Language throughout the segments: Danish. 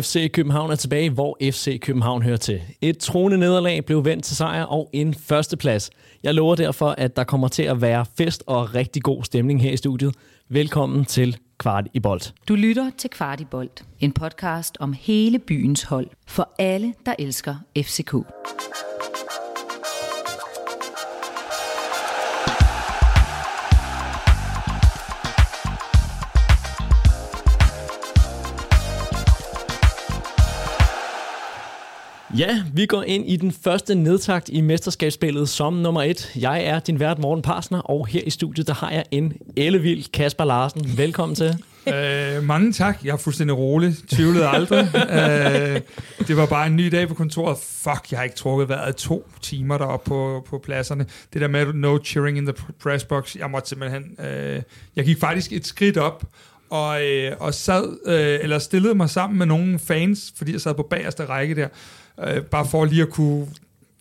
FC København er tilbage, hvor FC København hører til. Et troende nederlag blev vendt til sejr og en førsteplads. Jeg lover derfor, at der kommer til at være fest og rigtig god stemning her i studiet. Velkommen til Kvart i Bold. Du lytter til Kvart i Bold, en podcast om hele byens hold for alle, der elsker FCK. Ja, vi går ind i den første nedtakt i mesterskabsspillet som nummer et. Jeg er din vært Morten Parsner, og her i studiet der har jeg en ellevild Kasper Larsen. Velkommen til. Øh, mange tak. Jeg er fuldstændig rolig. Tvivlede aldrig. øh, det var bare en ny dag på kontoret. Fuck, jeg har ikke trukket vejret to timer deroppe på, på pladserne. Det der med no cheering in the press box, jeg måtte simpelthen... Øh, jeg gik faktisk et skridt op, og, øh, og sad, øh, eller stillede mig sammen med nogle fans, fordi jeg sad på bagerste række der, øh, bare for lige at kunne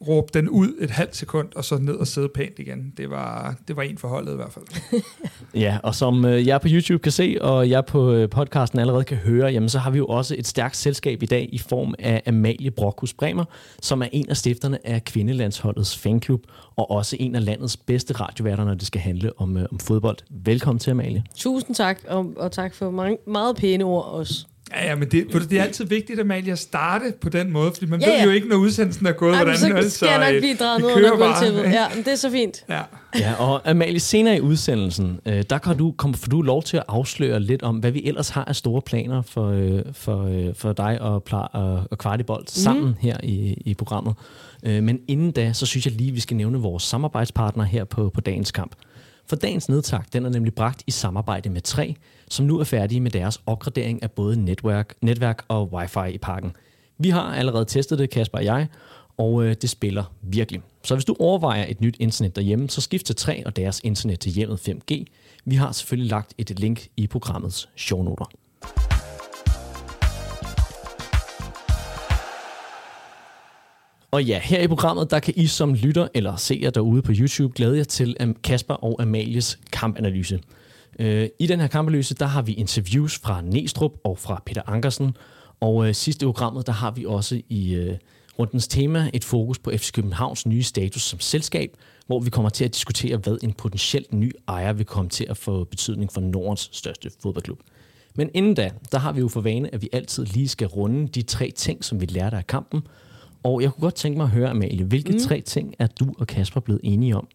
råbe den ud et halvt sekund, og så ned og sidde pænt igen. Det var, det var en forholdet i hvert fald. ja, og som øh, jeg på YouTube kan se, og jeg på øh, podcasten allerede kan høre, jamen så har vi jo også et stærkt selskab i dag i form af Amalie Brokhus Bremer, som er en af stifterne af Kvindelandsholdets fanklub, og også en af landets bedste radioværter, når det skal handle om, øh, om fodbold. Velkommen til, Amalie. Tusind tak, og, og tak for mange, meget pæne ord også. Ja, ja, men det, det er altid vigtigt, Amalie, at starte på den måde, fordi man ja, ja. ved jo ikke, når udsendelsen er gået, Jamen, hvordan så, så skal jeg nok blive drejet ned under gulvtæppet. Ja, men det er så fint. Ja. ja, og Amalie, senere i udsendelsen, øh, der kan du, kommer du lov til at afsløre lidt om, hvad vi ellers har af store planer for, øh, for, øh, for dig og, Pla, og, og Kvartibold mm. sammen her i, i programmet. Øh, men inden da, så synes jeg lige, vi skal nævne vores samarbejdspartner her på, på dagens kamp. For dagens nedtag, den er nemlig bragt i samarbejde med 3, som nu er færdige med deres opgradering af både netværk, netværk og wifi i parken. Vi har allerede testet det, Kasper og jeg, og øh, det spiller virkelig. Så hvis du overvejer et nyt internet derhjemme, så skift til 3 og deres internet til hjemmet 5G. Vi har selvfølgelig lagt et link i programmets shownoter. Og ja, her i programmet, der kan I som lytter eller seer derude på YouTube glæde jer til Kasper og Amalies kampanalyse. Øh, I den her kampanalyse, der har vi interviews fra Næstrup og fra Peter Ankersen. Og øh, sidst i programmet, der har vi også i øh, rundens tema et fokus på FC Københavns nye status som selskab, hvor vi kommer til at diskutere, hvad en potentielt ny ejer vil komme til at få betydning for Nordens største fodboldklub. Men inden da, der har vi jo for vane, at vi altid lige skal runde de tre ting, som vi lærte af kampen, og jeg kunne godt tænke mig at høre, Amalie, hvilke mm. tre ting er du og Kasper blevet enige om?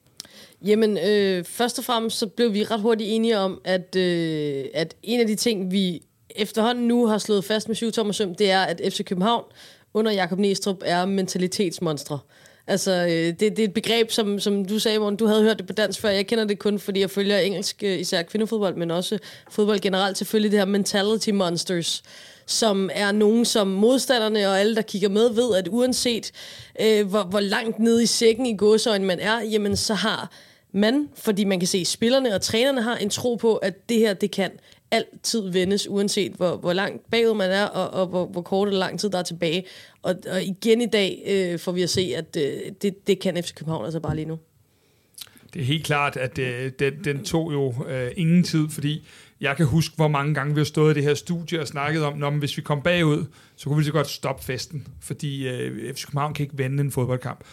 Jamen, øh, først og fremmest så blev vi ret hurtigt enige om, at, øh, at en af de ting, vi efterhånden nu har slået fast med syv tommer søm, det er, at FC København under Jakob Næstrup er mentalitetsmonstre. Altså, øh, det, det er et begreb, som, som du sagde, Morten, du havde hørt det på dansk før. Jeg kender det kun, fordi jeg følger engelsk, øh, især kvindefodbold, men også fodbold generelt. Selvfølgelig det her mentality monsters som er nogen, som modstanderne og alle, der kigger med, ved, at uanset øh, hvor, hvor langt nede i sækken i godsøjen man er, jamen så har man, fordi man kan se, at spillerne og trænerne har en tro på, at det her, det kan altid vendes, uanset hvor, hvor langt bagud man er, og, og hvor, hvor kort eller lang tid der er tilbage. Og, og igen i dag øh, får vi at se, at øh, det, det kan FC København altså bare lige nu. Det er helt klart, at øh, den, den tog jo øh, ingen tid, fordi jeg kan huske, hvor mange gange vi har stået i det her studie og snakket om, at hvis vi kom bagud, så kunne vi så godt stoppe festen, fordi øh, FC København kan ikke vende en fodboldkamp.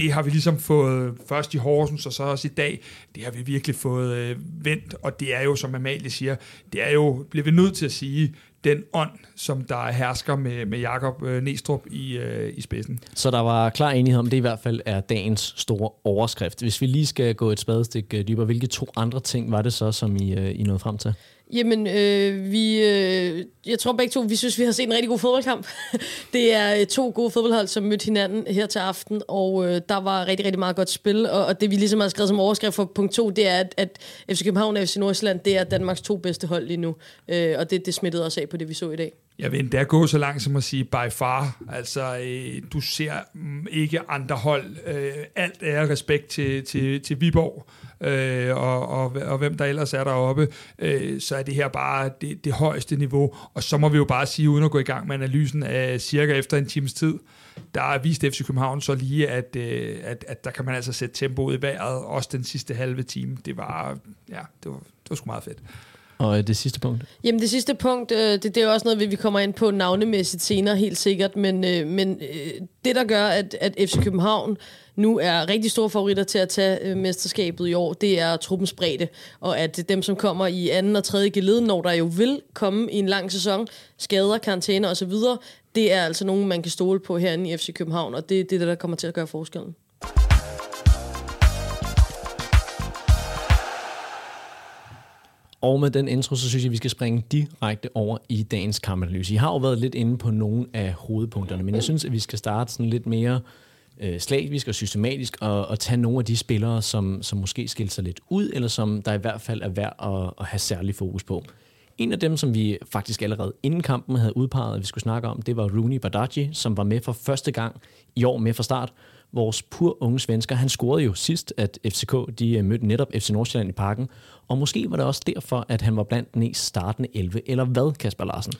Det har vi ligesom fået først i Horsens, og så også i dag. Det har vi virkelig fået øh, vendt, og det er jo, som Amalie siger, det er jo, bliver vi nødt til at sige, den ånd, som der hersker med, med Jakob øh, Næstrup i, øh, i spidsen. Så der var klar enighed om, det i hvert fald er dagens store overskrift. Hvis vi lige skal gå et spadestik øh, dybere, hvilke to andre ting var det så, som I, øh, I nåede frem til? Jamen, øh, vi, øh, jeg tror begge to, vi synes, vi har set en rigtig god fodboldkamp. det er øh, to gode fodboldhold, som mødte hinanden her til aften, og øh, der var rigtig, rigtig meget godt spil. Og, og det, vi ligesom har skrevet som overskrift for punkt to, det er, at, at FC København og FC Nordsjælland, det er Danmarks to bedste hold lige nu. Øh, og det, det smittede også af på det, vi så i dag. Jeg vil endda gå så langt som at sige by far. Altså, øh, du ser ikke andre hold. Øh, alt er respekt til, til, til Viborg øh, og, og, og hvem der ellers er deroppe, øh, så er det her bare det, det højeste niveau. Og så må vi jo bare sige, uden at gå i gang med analysen af cirka efter en times tid, der er vist FC København så lige, at, øh, at, at der kan man altså sætte tempoet i vejret, også den sidste halve time. Det var, ja, det var, det var sgu meget fedt. Og øh, det sidste punkt? Jamen det sidste punkt, øh, det, det er også noget, vi kommer ind på navnemæssigt senere, helt sikkert. Men, øh, men øh, det, der gør, at, at FC København nu er rigtig store favoritter til at tage øh, mesterskabet i år, det er truppens bredde. Og at dem, som kommer i anden og tredje geled, når der jo vil komme i en lang sæson, skader, karantæner osv., det er altså nogen, man kan stole på herinde i FC København, og det, det er det, der kommer til at gøre forskellen. Og med den intro, så synes jeg, vi skal springe direkte over i dagens kampanalyse. I har jo været lidt inde på nogle af hovedpunkterne, men jeg synes, at vi skal starte sådan lidt mere øh, slavisk og systematisk og, og tage nogle af de spillere, som, som måske skiller sig lidt ud, eller som der i hvert fald er værd at, at have særlig fokus på. En af dem, som vi faktisk allerede inden kampen havde udpeget, at vi skulle snakke om, det var Rooney Badaji, som var med for første gang i år med fra start. Vores pur unge svensker, han scorede jo sidst, at FCK de øh, mødte netop FC Nordsjælland i parken, og måske var det også derfor, at han var blandt den mest startende 11, eller hvad, Kasper Larsen?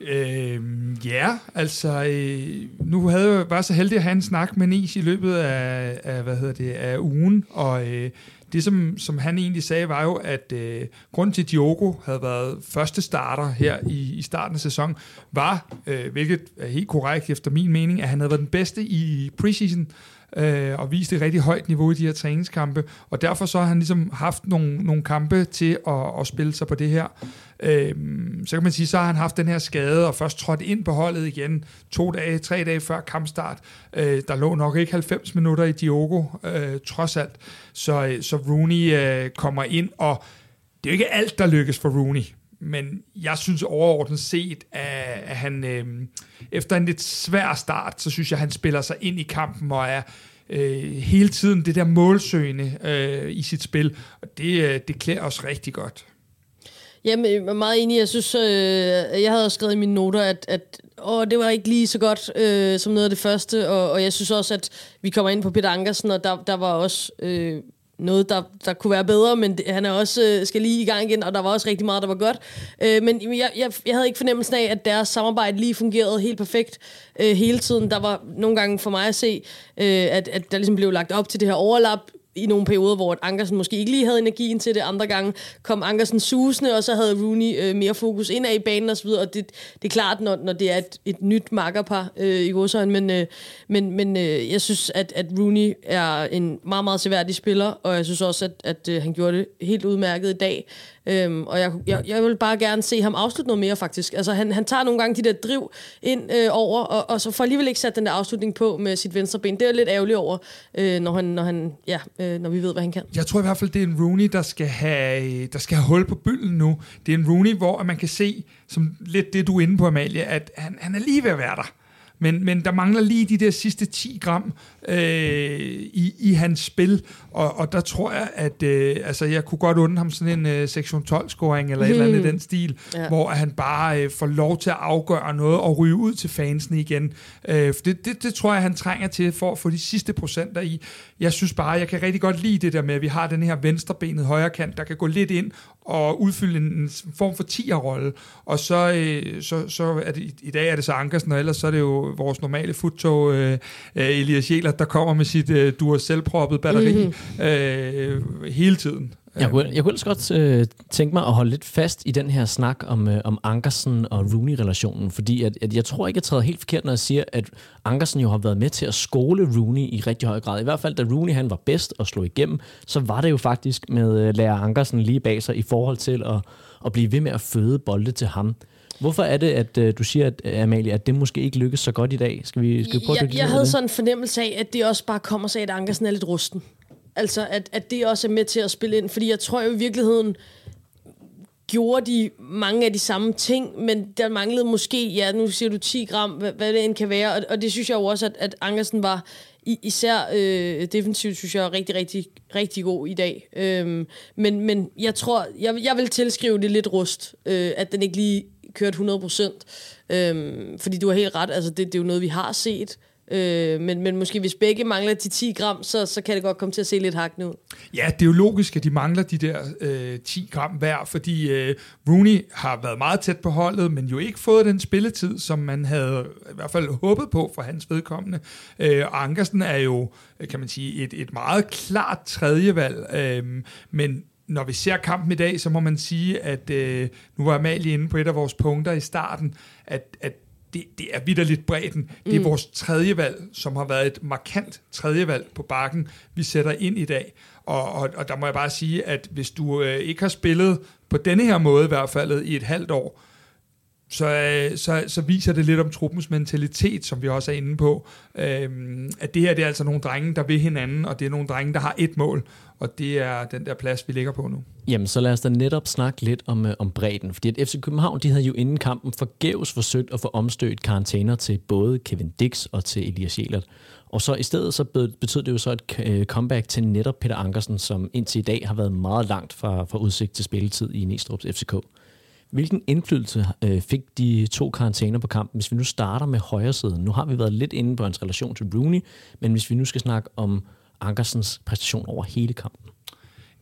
Øh, ja, altså, øh, nu havde jeg bare så heldig at have en snak med Nis i løbet af, af hvad hedder det, af ugen, og øh, det, som, som han egentlig sagde, var jo, at øh, grunden til, at Diogo havde været første starter her i, i starten af sæsonen, var, øh, hvilket er helt korrekt efter min mening, at han havde været den bedste i preseason, øh, og vist et rigtig højt niveau i de her træningskampe, og derfor så har han ligesom haft nogle, nogle kampe til at, at spille sig på det her. Øh, så kan man sige, så har han haft den her skade, og først trådt ind på holdet igen to dage, tre dage før kampstart. Øh, der lå nok ikke 90 minutter i Diogo, øh, trods alt. Så, øh, så Rooney øh, kommer ind, og det er jo ikke alt, der lykkes for Rooney men jeg synes overordnet set, at, at han øh, efter en lidt svær start, så synes jeg, at han spiller sig ind i kampen og er øh, hele tiden det der målsøgende øh, i sit spil, og det, øh, det klæder os rigtig godt. Jamen, jeg er meget enig. Jeg synes, øh, jeg havde skrevet i mine noter, at, at åh, det var ikke lige så godt øh, som noget af det første, og, og jeg synes også, at vi kommer ind på Peter Ankersen, og der, der var også... Øh, noget, der, der kunne være bedre, men det, han er også øh, skal lige i gang igen, og der var også rigtig meget, der var godt. Øh, men jeg, jeg, jeg havde ikke fornemmelsen af, at deres samarbejde lige fungerede helt perfekt øh, hele tiden. Der var nogle gange for mig at se, øh, at, at der ligesom blev lagt op til det her overlap i nogle perioder, hvor Ankersen måske ikke lige havde energien til det. Andre gange kom Ankersen susende, og så havde Rooney øh, mere fokus indad i banen osv. Og det, det er klart, når, når det er et, et nyt makkerpar øh, i godsøjne, men, øh, men, men øh, jeg synes, at, at Rooney er en meget, meget seværdig spiller, og jeg synes også, at, at øh, han gjorde det helt udmærket i dag. Øhm, og jeg, jeg, jeg vil bare gerne se ham afslutte noget mere, faktisk. Altså, han, han tager nogle gange de der driv ind øh, over, og, og så får alligevel ikke sat den der afslutning på med sit venstre ben. Det er lidt ærgerligt over, øh, når, han, når, han, ja, øh, når vi ved, hvad han kan. Jeg tror i hvert fald, det er en Rooney, der skal have, der skal have hul på bylden nu. Det er en Rooney, hvor man kan se, som lidt det, du er inde på, Amalie, at han, han er lige ved at være der. Men, men der mangler lige de der sidste 10 gram øh, i, i hans spil, og, og der tror jeg, at øh, altså, jeg kunne godt undre ham sådan en øh, sektion 12-scoring eller et eller andet i hmm. den stil, ja. hvor han bare øh, får lov til at afgøre noget og ryge ud til fansene igen. Øh, det, det, det tror jeg, han trænger til for at få de sidste procenter i. Jeg synes bare, jeg kan rigtig godt lide det der med, at vi har den her venstrebenet højre kant, der kan gå lidt ind og udfylde en, en form for tierrolle. Og så, øh, så, så er det, i dag er det så Ankersen, og ellers så er det jo vores normale futtog, øh, Elias Jæler, der kommer med sit øh, Duracell-proppet batteri mm-hmm. øh, hele tiden. Jeg kunne, jeg kunne ellers godt øh, tænke mig at holde lidt fast i den her snak om, øh, om Ankersen og Rooney-relationen, fordi at, at jeg tror ikke, jeg træder helt forkert, når jeg siger, at Ankersen jo har været med til at skole Rooney i rigtig høj grad. I hvert fald, da Rooney han var bedst og slå igennem, så var det jo faktisk med øh, lærer Ankersen lige bag sig i forhold til at, at blive ved med at føde bolde til ham. Hvorfor er det, at uh, du siger, at, Amalie, at det måske ikke lykkes så godt i dag? Skal vi, skal vi prøve jeg, at Jeg havde sådan en fornemmelse af, at det også bare kommer sig, at Ankersen er lidt rusten. Altså, at, at det også er med til at spille ind. Fordi jeg tror jo i virkeligheden, gjorde de mange af de samme ting, men der manglede måske, ja, nu siger du 10 gram, hvad, hvad det end kan være, og, og det synes jeg jo også, at, at Ankersen var især øh, defensivt, synes jeg er rigtig, rigtig, rigtig god i dag. Øhm, men, men jeg tror, jeg, jeg vil tilskrive det lidt rust, øh, at den ikke lige kørt 100%. Øhm, fordi du har helt ret, altså det, det er jo noget, vi har set. Øh, men, men måske hvis begge mangler de 10 gram, så, så kan det godt komme til at se lidt hakket ud. Ja, det er jo logisk, at de mangler de der øh, 10 gram hver, fordi øh, Rooney har været meget tæt på holdet, men jo ikke fået den spilletid, som man havde i hvert fald håbet på for hans vedkommende. Øh, Ankersen er jo, øh, kan man sige, et, et meget klart tredjevalg, øh, men når vi ser kampen i dag, så må man sige, at øh, nu var Amalie inde på et af vores punkter i starten, at, at det, det er vidderligt bredden. Det er mm. vores tredje valg, som har været et markant tredje valg på bakken, vi sætter ind i dag. Og, og, og der må jeg bare sige, at hvis du øh, ikke har spillet på denne her måde i hvert fald i et halvt år, så, øh, så, så viser det lidt om truppens mentalitet, som vi også er inde på. Øhm, at det her det er altså nogle drenge, der vil hinanden, og det er nogle drenge, der har et mål, og det er den der plads, vi ligger på nu. Jamen, så lad os da netop snakke lidt om, øh, om bredden. Fordi at FC København, de havde jo inden kampen forgæves forsøgt at få omstødt karantæner til både Kevin Dix og til Elias Jelert. Og så i stedet så betød det jo så et øh, comeback til netop Peter Ankersen, som indtil i dag har været meget langt fra, fra udsigt til spilletid i Næstrup's FCK. Hvilken indflydelse øh, fik de to karantæner på kampen, hvis vi nu starter med højre siden? Nu har vi været lidt inde på hans relation til Rooney, men hvis vi nu skal snakke om Ankersens præstation over hele kampen.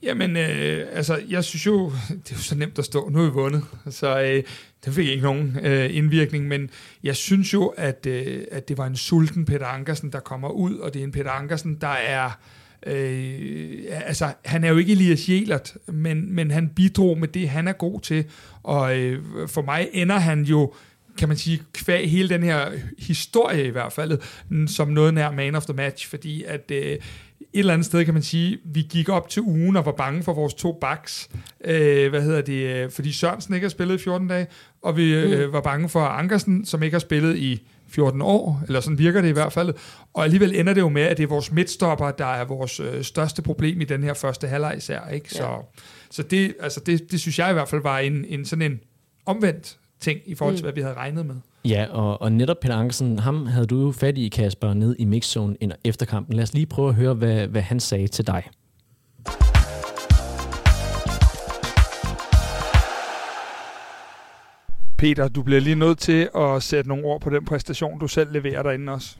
Jamen, øh, altså, jeg synes jo, det er jo så nemt at stå, nu er vi vundet, så øh, det fik ikke nogen øh, indvirkning, men jeg synes jo, at, øh, at det var en sulten Peter Ankersen, der kommer ud, og det er en Peter Ankersen, der er, øh, altså, han er jo ikke Elias Jelert, men, men han bidrog med det, han er god til, og øh, for mig ender han jo kan man sige, kvæg hele den her historie i hvert fald, som noget nær man of the match, fordi at øh, et eller andet sted kan man sige, vi gik op til ugen og var bange for vores to backs, øh, hvad hedder det, øh, fordi Sørensen ikke har spillet i 14 dage, og vi øh, mm. var bange for Ankersen, som ikke har spillet i 14 år, eller sådan virker det i hvert fald. Og alligevel ender det jo med, at det er vores midtstopper, der er vores øh, største problem i den her første halvleg især. Ikke? Så, ja. så det, altså det, det synes jeg i hvert fald var en, en sådan en omvendt ting i forhold til, mm. hvad vi havde regnet med. Ja, og, og netop Peter Ankersen, ham havde du jo fat i, Kasper, ned i mixzone efter kampen. Lad os lige prøve at høre, hvad, hvad han sagde til dig. Peter, du bliver lige nødt til at sætte nogle ord på den præstation, du selv leverer derinde også.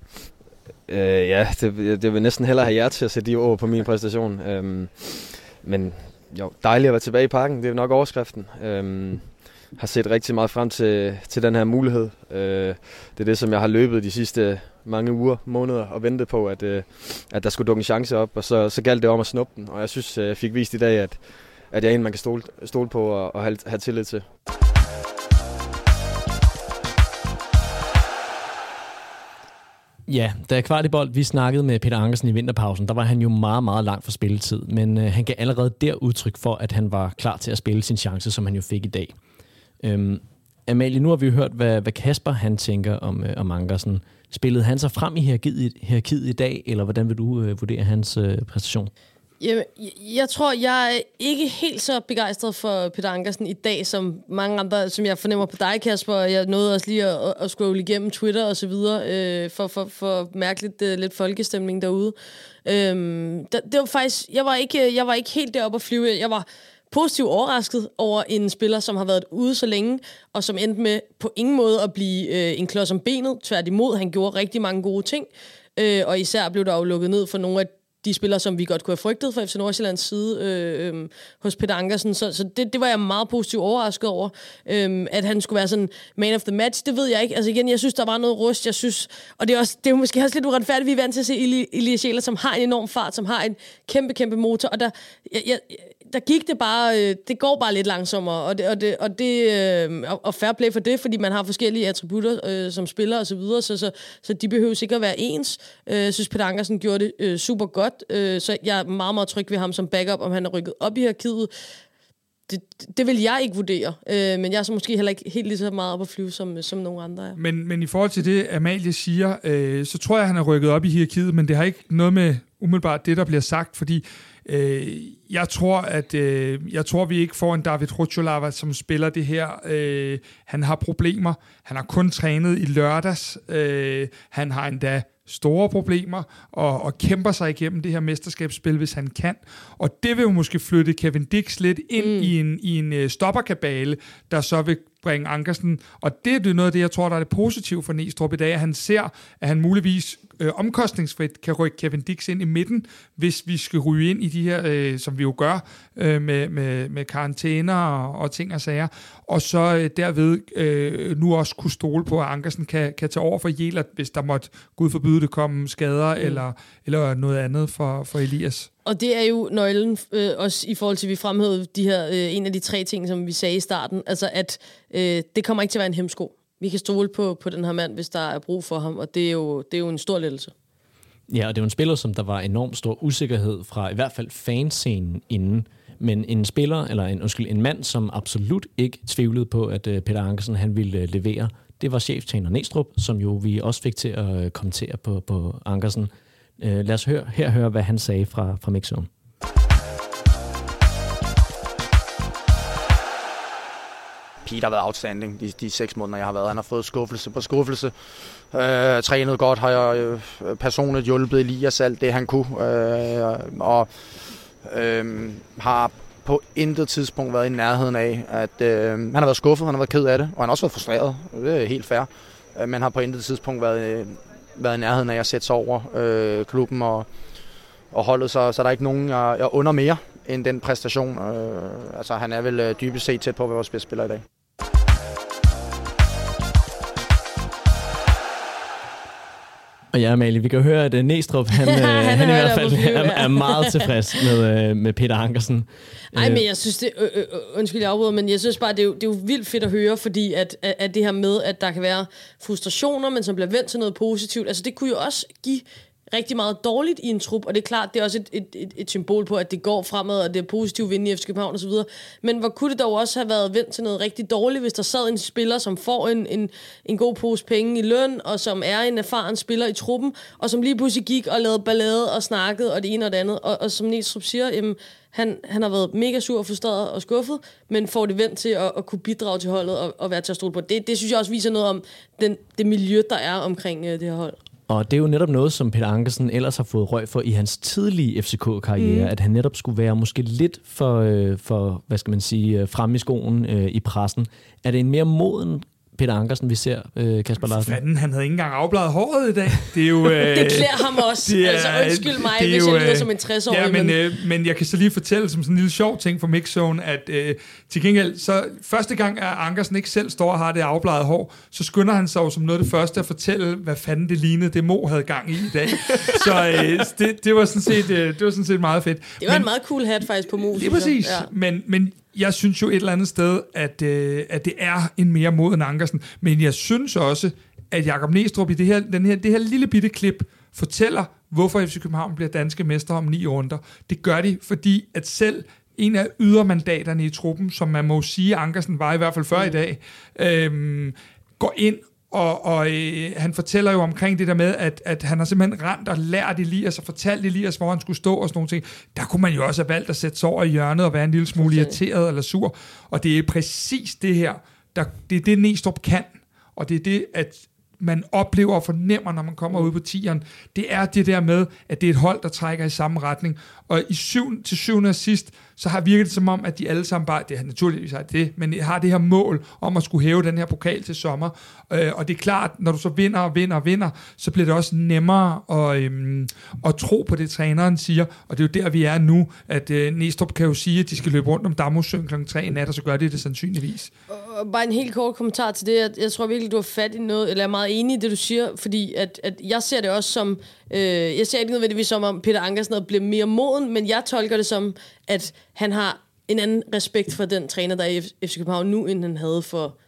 Øh, ja, det, det vil næsten hellere have jer til at sætte de ord på min præstation. Øhm, men jo, dejligt at være tilbage i parken, det er nok overskriften. Øhm, har set rigtig meget frem til, til den her mulighed. Øh, det er det, som jeg har løbet de sidste mange uger, måneder og ventet på, at, øh, at der skulle dukke en chance op, og så, så galt det om at snuppe den. Og jeg synes, øh, jeg fik vist i dag, at, at jeg er en, man kan stole, stole på og, og have, have tillid til. Ja, da Kvartibold, bold, vi snakkede med Peter Ankersen i vinterpausen, der var han jo meget, meget langt fra spilletid, men øh, han gav allerede der udtryk for, at han var klar til at spille sin chance, som han jo fik i dag. Øhm, Amalie, nu har vi jo hørt, hvad, hvad Kasper han tænker om, øh, om Ankersen. Spillede han sig frem i hierarkiet, hierarkiet i dag, eller hvordan vil du øh, vurdere hans øh, præstation? Jeg, jeg tror, jeg er ikke helt så begejstret for Peter Ankersen i dag, som mange andre, som jeg fornemmer på dig, Kasper. Jeg nåede også lige at, at scrolle igennem Twitter og så videre, øh, for, for, for mærkeligt uh, øh, lidt folkestemning derude. Øhm, det, det var faktisk, jeg var ikke, jeg var ikke helt deroppe at flyve. Jeg var positivt overrasket over en spiller, som har været ude så længe, og som endte med på ingen måde at blive øh, en klods om benet. Tværtimod, han gjorde rigtig mange gode ting, øh, og især blev der jo lukket ned for nogle af de spillere, som vi godt kunne have frygtet fra FC Nordsjællands side øh, øh, hos Peter Ankersen. Så, så det, det var jeg meget positivt overrasket over, øh, at han skulle være sådan man of the match. Det ved jeg ikke. Altså igen, jeg synes, der var noget rust. Jeg synes, og det er, også, det er måske også lidt uretfærdigt, vi er vant til at se Elias Jæler, som har en enorm fart, som har en kæmpe, kæmpe motor. Og der, jeg, jeg, der gik det bare, øh, det går bare lidt langsommere, og, det, og, det, og, det, øh, og fair play for det, fordi man har forskellige attributter øh, som spiller og så videre, så, så, så de behøver sikkert at være ens. Øh, jeg synes, Peter Ankersen gjorde det øh, super godt, øh, så jeg er meget, meget tryg ved ham som backup, om han er rykket op i hierarkiet. Det, det vil jeg ikke vurdere, øh, men jeg er så måske heller ikke helt lige så meget op at flyve, som, som nogle andre er. Men, men i forhold til det, Amalie siger, øh, så tror jeg, han er rykket op i hierarkiet, men det har ikke noget med umiddelbart det, der bliver sagt, fordi Øh, jeg tror, at øh, jeg tror, vi ikke får en David Rucholava, som spiller det her. Øh, han har problemer. Han har kun trænet i lørdags. Øh, han har endda store problemer og, og kæmper sig igennem det her mesterskabsspil, hvis han kan. Og det vil jo måske flytte Kevin Dix lidt ind mm. i en, i en uh, stopperkabale, der så vil bringe Ankersen. Og det er noget af det, jeg tror, der er det positive for Næstrup i dag, at han ser, at han muligvis øh, omkostningsfrit kan rykke Kevin Dix ind i midten, hvis vi skal ryge ind i de her, øh, som vi jo gør, øh, med, med, med karantæner og, og ting og sager, og så øh, derved øh, nu også kunne stole på, at Ankersen kan, kan tage over for Jelert, hvis der måtte, gud forbyde det, komme skader mm. eller, eller noget andet for, for Elias. Og det er jo nøglen, øh, også i forhold til, at vi fremhævede de her, øh, en af de tre ting, som vi sagde i starten, altså at øh, det kommer ikke til at være en hemsko. Vi kan stole på, på den her mand, hvis der er brug for ham, og det er jo, det er jo en stor lettelse. Ja, og det er jo en spiller, som der var enormt stor usikkerhed fra i hvert fald fanscenen inden. Men en spiller, eller en, undskyld, en mand, som absolut ikke tvivlede på, at uh, Peter Ankersen han ville uh, levere, det var cheftræner Næstrup, som jo vi også fik til at uh, kommentere på, på Ankersen. Uh, lad os høre, her høre, hvad han sagde fra, fra Mixzone. Pete har været outstanding de, de seks måneder, jeg har været. Han har fået skuffelse på skuffelse. Øh, trænet godt, har jeg øh, personligt hjulpet Elias alt det, han kunne. Øh, og øh, har på intet tidspunkt været i nærheden af, at øh, han har været skuffet, han har været ked af det, og han har også været frustreret. Det er helt fair. Øh, men har på intet tidspunkt været, øh, været i nærheden af at sætte sig over øh, klubben og, og holdet, så, så der er ikke nogen, jeg, jeg under mere end den præstation. Øh, altså, han er vel øh, dybest set tæt på at være vores bedste spiller i dag. Og ja, Amalie, vi kan høre, at Næstrup, han, han, han i hvert fald er, er meget tilfreds med, med Peter Ankersen. Nej, men jeg synes det, øh, øh, undskyld jeg afbryder, men jeg synes bare, det er, jo, det er jo vildt fedt at høre, fordi at, at, at det her med, at der kan være frustrationer, men som bliver vendt til noget positivt, altså det kunne jo også give rigtig meget dårligt i en trup, og det er klart, det er også et, et, et, et symbol på, at det går fremad, og det er positivt vinde i FC København osv. Men hvor kunne det dog også have været vendt til noget rigtig dårligt, hvis der sad en spiller, som får en, en, en god pose penge i løn, og som er en erfaren spiller i truppen, og som lige pludselig gik og lavede ballade og snakkede, og det ene og det andet. Og, og som Næstrup siger, jamen, han, han har været mega sur, og frustreret og skuffet, men får det vendt til at, at kunne bidrage til holdet og, og være til at stole på. Det, det synes jeg også viser noget om den, det miljø, der er omkring øh, det her hold. Og det er jo netop noget, som Peter Ankersen ellers har fået røg for i hans tidlige FCK-karriere, mm. at han netop skulle være måske lidt for, øh, for hvad skal man sige, øh, frem i skoen øh, i pressen. Er det en mere moden Peter Ankersen, vi ser, øh, Kasper Larsen. Fanden, han havde ikke engang afbladet håret i dag. Det er jo... Øh, det klæder ham også. Det er, altså, undskyld mig, det er hvis jo, jeg lyder øh, som en 60-årig. Ja, men, øh, men jeg kan så lige fortælle som sådan en lille sjov ting for Mixzone, at øh, til gengæld, så første gang, at Ankersen ikke selv står og har det afbladet hår, så skynder han sig jo som noget af det første at fortælle, hvad fanden det lignede, det Mo havde gang i i dag. så øh, det, det, var sådan set, øh, det var sådan set meget fedt. Det var men, en meget cool hat faktisk på Mo. Det er præcis, ja. men, men jeg synes jo et eller andet sted, at, øh, at det er en mere moden Ankersen. Men jeg synes også, at Jakob Næstrup i det her, den her, det her lille bitte klip fortæller, hvorfor FC København bliver danske mester om ni runder. Det gør de, fordi at selv en af ydermandaterne i truppen, som man må sige, Ankersen var i hvert fald før i dag, øh, går ind og, og øh, han fortæller jo omkring det der med, at, at han har simpelthen rent og lært Elias og fortalt Elias, hvor han skulle stå og sådan nogle ting. Der kunne man jo også have valgt at sætte sig over i hjørnet og være en lille smule irriteret eller sur. Og det er præcis det her, der, det er det Næstrup kan. Og det er det, at man oplever og fornemmer, når man kommer ud på tieren, det er det der med, at det er et hold, der trækker i samme retning. Og i syv, til syvende og sidst, så har virket det som om, at de alle sammen bare, det er naturligvis er det, men har det her mål om at skulle hæve den her pokal til sommer. Øh, og det er klart, når du så vinder og vinder og vinder, så bliver det også nemmere at, øhm, at tro på det, træneren siger. Og det er jo der, vi er nu, at øh, Næstrup kan jo sige, at de skal løbe rundt om Damosøen kl. 3 i nat, og så gør det det sandsynligvis. Og bare en helt kort kommentar til det. Jeg tror virkelig, du har fat i noget, eller er meget enig i det, du siger, fordi at, at jeg ser det også som, øh, jeg ser ikke nødvendigvis som om Peter Ankersen bliver mere moden, men jeg tolker det som, at han har en anden respekt for den træner, der er i FC København nu, end han havde for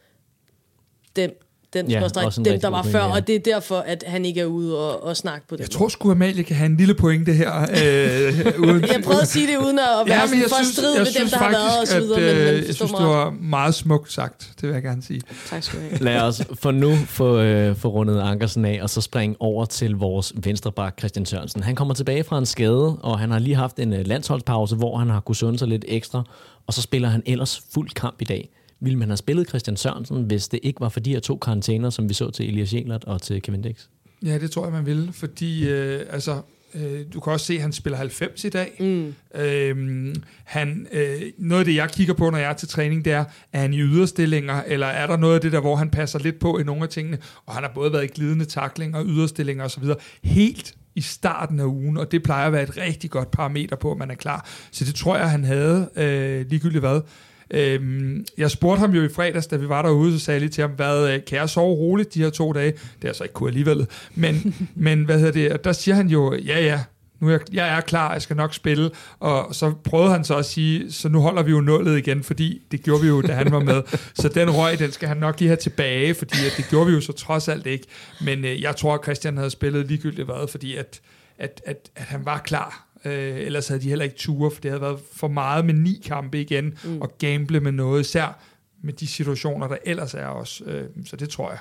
den den ja, dem, der var før, ja. og det er derfor, at han ikke er ude og, og snakke på det. Jeg tror sgu, Amalie kan have en lille pointe her. Øh, uden, jeg prøvede at sige det uden at være ja, sådan for synes, strid med dem, der har været og så videre. At, men, men øh, jeg synes, det var meget smukt sagt, det vil jeg gerne sige. Tak skal du have. Lad os for nu få, øh, få rundet Ankersen af, og så springe over til vores venstreback Christian Sørensen. Han kommer tilbage fra en skade, og han har lige haft en øh, landsholdspause, hvor han har kunnet sunde sig lidt ekstra, og så spiller han ellers fuld kamp i dag ville man have spillet Christian Sørensen, hvis det ikke var for de her to karantæner, som vi så til Elias Jelert og til Kevin Dix? Ja, det tror jeg, man ville, fordi øh, altså, Øh, du kan også se, at han spiller 90 i dag. Mm. Øh, han, øh, noget af det, jeg kigger på, når jeg er til træning, det er, er han i yderstillinger, eller er der noget af det der, hvor han passer lidt på i nogle af tingene? Og han har både været i glidende taklinger, yderstillinger osv. Helt i starten af ugen, og det plejer at være et rigtig godt parameter på, at man er klar. Så det tror jeg, han havde, øh, ligegyldigt hvad. Øhm, jeg spurgte ham jo i fredags, da vi var derude, så sagde jeg lige til ham, hvad, øh, kan jeg sove roligt de her to dage? Det er altså ikke kunne alligevel. Men, men hvad hedder det? Og der siger han jo, ja ja, nu er jeg, jeg er klar, jeg skal nok spille. Og så prøvede han så at sige, så nu holder vi jo nullet igen, fordi det gjorde vi jo, da han var med. Så den røg, den skal han nok lige have tilbage, fordi at det gjorde vi jo så trods alt ikke. Men øh, jeg tror, at Christian havde spillet ligegyldigt hvad, fordi at, at, at, at han var klar. Øh, ellers havde de heller ikke ture, for det havde været for meget med ni kampe igen, mm. og gamble med noget, især med de situationer, der ellers er også. Øh, så det tror jeg.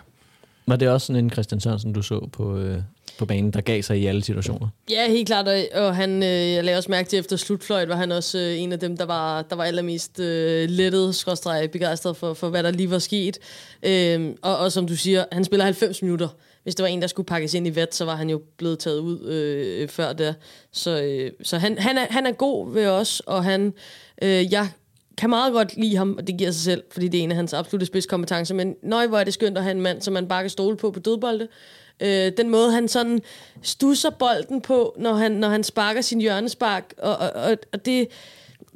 Var det også sådan en Christian Sørensen, du så på, øh, på banen, der gav sig i alle situationer? Ja, helt klart. Og, og han, øh, jeg lagde også mærke til, efter slutfløjt var han også øh, en af dem, der var, der var allermest øh, lettet, skråstrej, begejstret for, for, hvad der lige var sket. Øh, og, og som du siger, han spiller 90 minutter. Hvis det var en, der skulle pakkes ind i vet, så var han jo blevet taget ud øh, før der. Så, øh, så han, han, er, han er god ved os, og han, øh, jeg kan meget godt lide ham, og det giver sig selv, fordi det er en af hans absolutte spidskompetencer. Men nøj, hvor er det skønt at have en mand, som man bare kan stole på på dødbolde. Øh, den måde, han sådan stusser bolden på, når han, når han sparker sin hjørnespark, og, og, og det...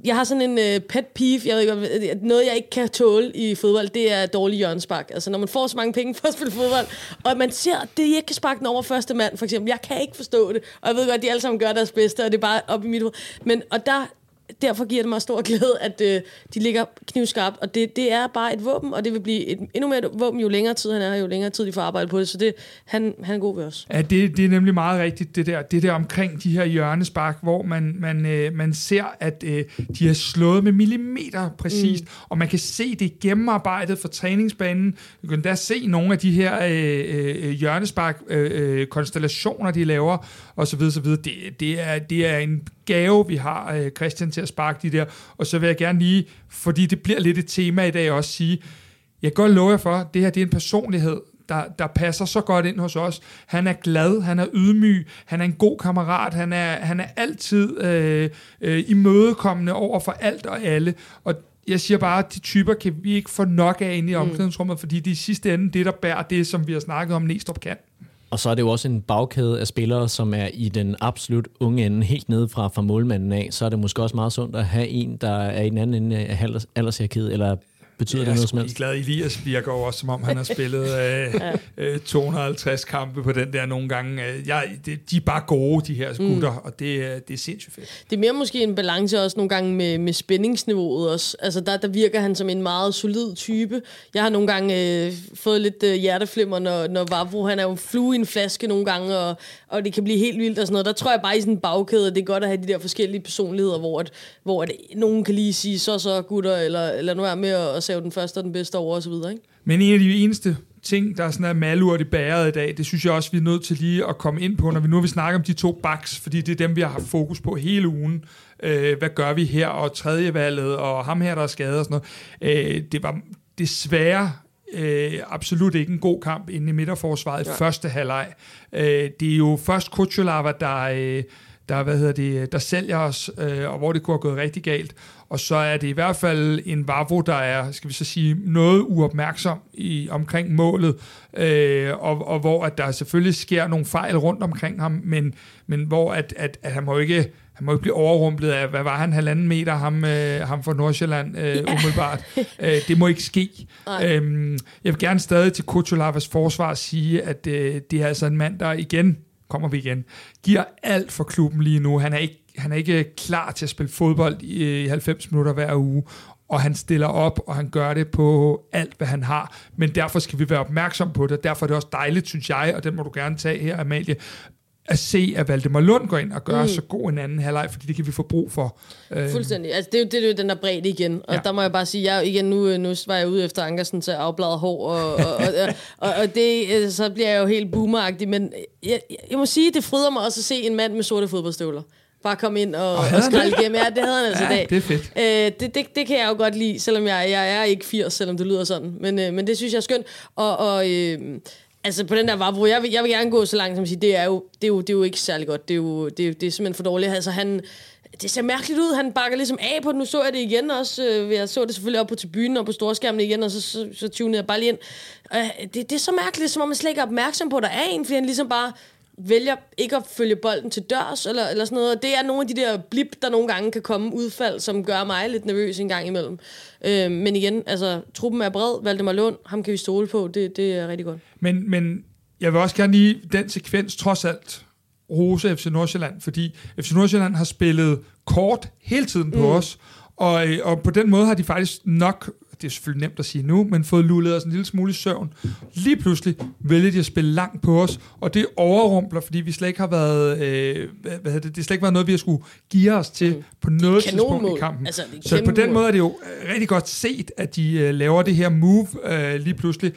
Jeg har sådan en øh, pet peeve, jeg ved ikke, øh, noget jeg ikke kan tåle i fodbold, det er dårlig hjørnespark. Altså når man får så mange penge for at spille fodbold, og man ser, at det ikke kan sparke den over første mand, for eksempel. Jeg kan ikke forstå det, og jeg ved godt, at de alle sammen gør deres bedste, og det er bare op i mit hoved. Men, og der, derfor giver det mig stor glæde, at øh, de ligger knivskarpt, og det, det er bare et våben, og det vil blive et, endnu mere et våben, jo længere tid han er, jo længere tid de får arbejde på det, så det, han, han er god ved os. Ja, det, det er nemlig meget rigtigt, det der, det der omkring de her hjørnespark, hvor man, man, øh, man ser, at øh, de har slået med millimeter præcist, mm. og man kan se det gennemarbejdet for træningsbanen. Du kan da se nogle af de her øh, øh, hjørnespark øh, øh, konstellationer, de laver, og så videre, så videre. Det, det, er, det er en gave, vi har, øh, Christian, til at sparke de der. Og så vil jeg gerne lige, fordi det bliver lidt et tema i dag også, sige, jeg kan godt love jer for, det her det er en personlighed, der, der passer så godt ind hos os. Han er glad, han er ydmyg, han er en god kammerat, han er, han er altid øh, øh, imødekommende over for alt og alle. Og jeg siger bare, at de typer kan vi ikke få nok af inde i omklædningsrummet, mm. fordi det i sidste ende det, der bærer det, som vi har snakket om, Næstrup kan. Og så er det jo også en bagkæde af spillere, som er i den absolut unge ende, helt nede fra, fra målmanden af. Så er det måske også meget sundt at have en, der er i den anden ende af aldershierarkiet, eller betyder jeg det noget som helst? Jeg er glad. Elias virker også, som om han har spillet øh, øh, 250 kampe på den der nogle gange. Øh, jeg, det, de er bare gode, de her gutter, mm. og det, det er sindssygt fedt. Det er mere måske en balance også nogle gange med, med spændingsniveauet også. Altså der, der virker han som en meget solid type. Jeg har nogle gange øh, fået lidt øh, hjerteflimmer, når, når Vavro, han er jo flue i en flaske nogle gange, og, og det kan blive helt vildt og sådan noget. Der tror jeg bare i sådan en bagkæde, det er godt at have de der forskellige personligheder, hvor, at, hvor at nogen kan lige sige, så så gutter, eller, eller nu er med at save den første og den bedste over osv. Ikke? Men en af de eneste ting, der er sådan er malurt i bæret i dag, det synes jeg også, vi er nødt til lige at komme ind på, når vi nu vil snakke om de to backs, fordi det er dem, vi har haft fokus på hele ugen. Øh, hvad gør vi her, og tredje valget, og ham her, der er skadet og sådan noget. Øh, det var desværre øh, absolut ikke en god kamp inde i midterforsvaret i ja. første halvleg. Øh, det er jo først Kuchulava, der... Øh, der, hvad hedder det, der sælger os, øh, og hvor det kunne have gået rigtig galt. Og så er det i hvert fald en Vavro, der er, skal vi så sige, noget uopmærksom i, omkring målet, øh, og, og hvor at der selvfølgelig sker nogle fejl rundt omkring ham, men, men hvor at, at, at han må ikke han må ikke blive overrumplet af, hvad var han, halvanden meter, ham, øh, ham fra Nordsjælland, øh, ja. umiddelbart. øh, det må ikke ske. Øhm, jeg vil gerne stadig til Kuchulavas forsvar sige, at øh, det er altså en mand, der igen kommer vi igen, giver alt for klubben lige nu. Han er ikke, han er ikke klar til at spille fodbold i, i 90 minutter hver uge, og han stiller op, og han gør det på alt, hvad han har. Men derfor skal vi være opmærksom på det, derfor er det også dejligt, synes jeg, og den må du gerne tage her, Amalie, at se, at Valdemar Lund går ind og gør mm. så god en anden halvleg, fordi det kan vi få brug for. Øhm. Fuldstændig. Altså, det, er jo, det er jo den der bredde igen. Og ja. der må jeg bare sige, jeg, igen, nu, nu var jeg ude efter Ankersen til afbladet hår, og, og, og, og, og det, øh, så bliver jeg jo helt boomeragtig, men jeg, jeg må sige, det fryder mig også at se en mand med sorte fodboldstøvler bare komme ind og, og, og skralde igennem. Ja, det havde han altså ja, i dag. det er fedt. Øh, det, det, det kan jeg jo godt lide, selvom jeg, jeg er ikke 80, selvom det lyder sådan. Men, øh, men det synes jeg er skønt. Og, og øh, Altså på den der Vavro, jeg vil, jeg vil gerne gå så langt som at sige, det er jo, det er jo, det er jo ikke særlig godt. Det er jo det, er, det er simpelthen for dårligt. Altså han, det ser mærkeligt ud. Han bakker ligesom af på det. Nu så jeg det igen også. Øh, Jeg så det selvfølgelig op på tribunen og på storskærmen igen, og så, så, så tunede jeg bare lige ind. Øh, Det, det er så mærkeligt, som om man slet ikke er opmærksom på, at der er en, fordi han ligesom bare vælger ikke at følge bolden til dørs, eller, eller sådan noget. Og det er nogle af de der blip, der nogle gange kan komme udfald, som gør mig lidt nervøs en gang imellem. Øh, men igen, altså, truppen er bred. Valdemar Lund, ham kan vi stole på. Det, det er rigtig godt. Men, men jeg vil også gerne lige den sekvens trods alt rose FC Nordsjælland, fordi FC Nordsjælland har spillet kort hele tiden på mm. os, og, øh, og på den måde har de faktisk nok, det er selvfølgelig nemt at sige nu, men fået lullet os en lille smule i søvn. Lige pludselig vælger de at spille langt på os, og det overrumpler, fordi vi slet ikke har været, øh, hvad, det, det har slet ikke været noget, vi har skulle give os til mm. på noget tidspunkt i kampen. Altså, Så på den måde er det jo øh, rigtig godt set, at de øh, laver det her move øh, lige pludselig.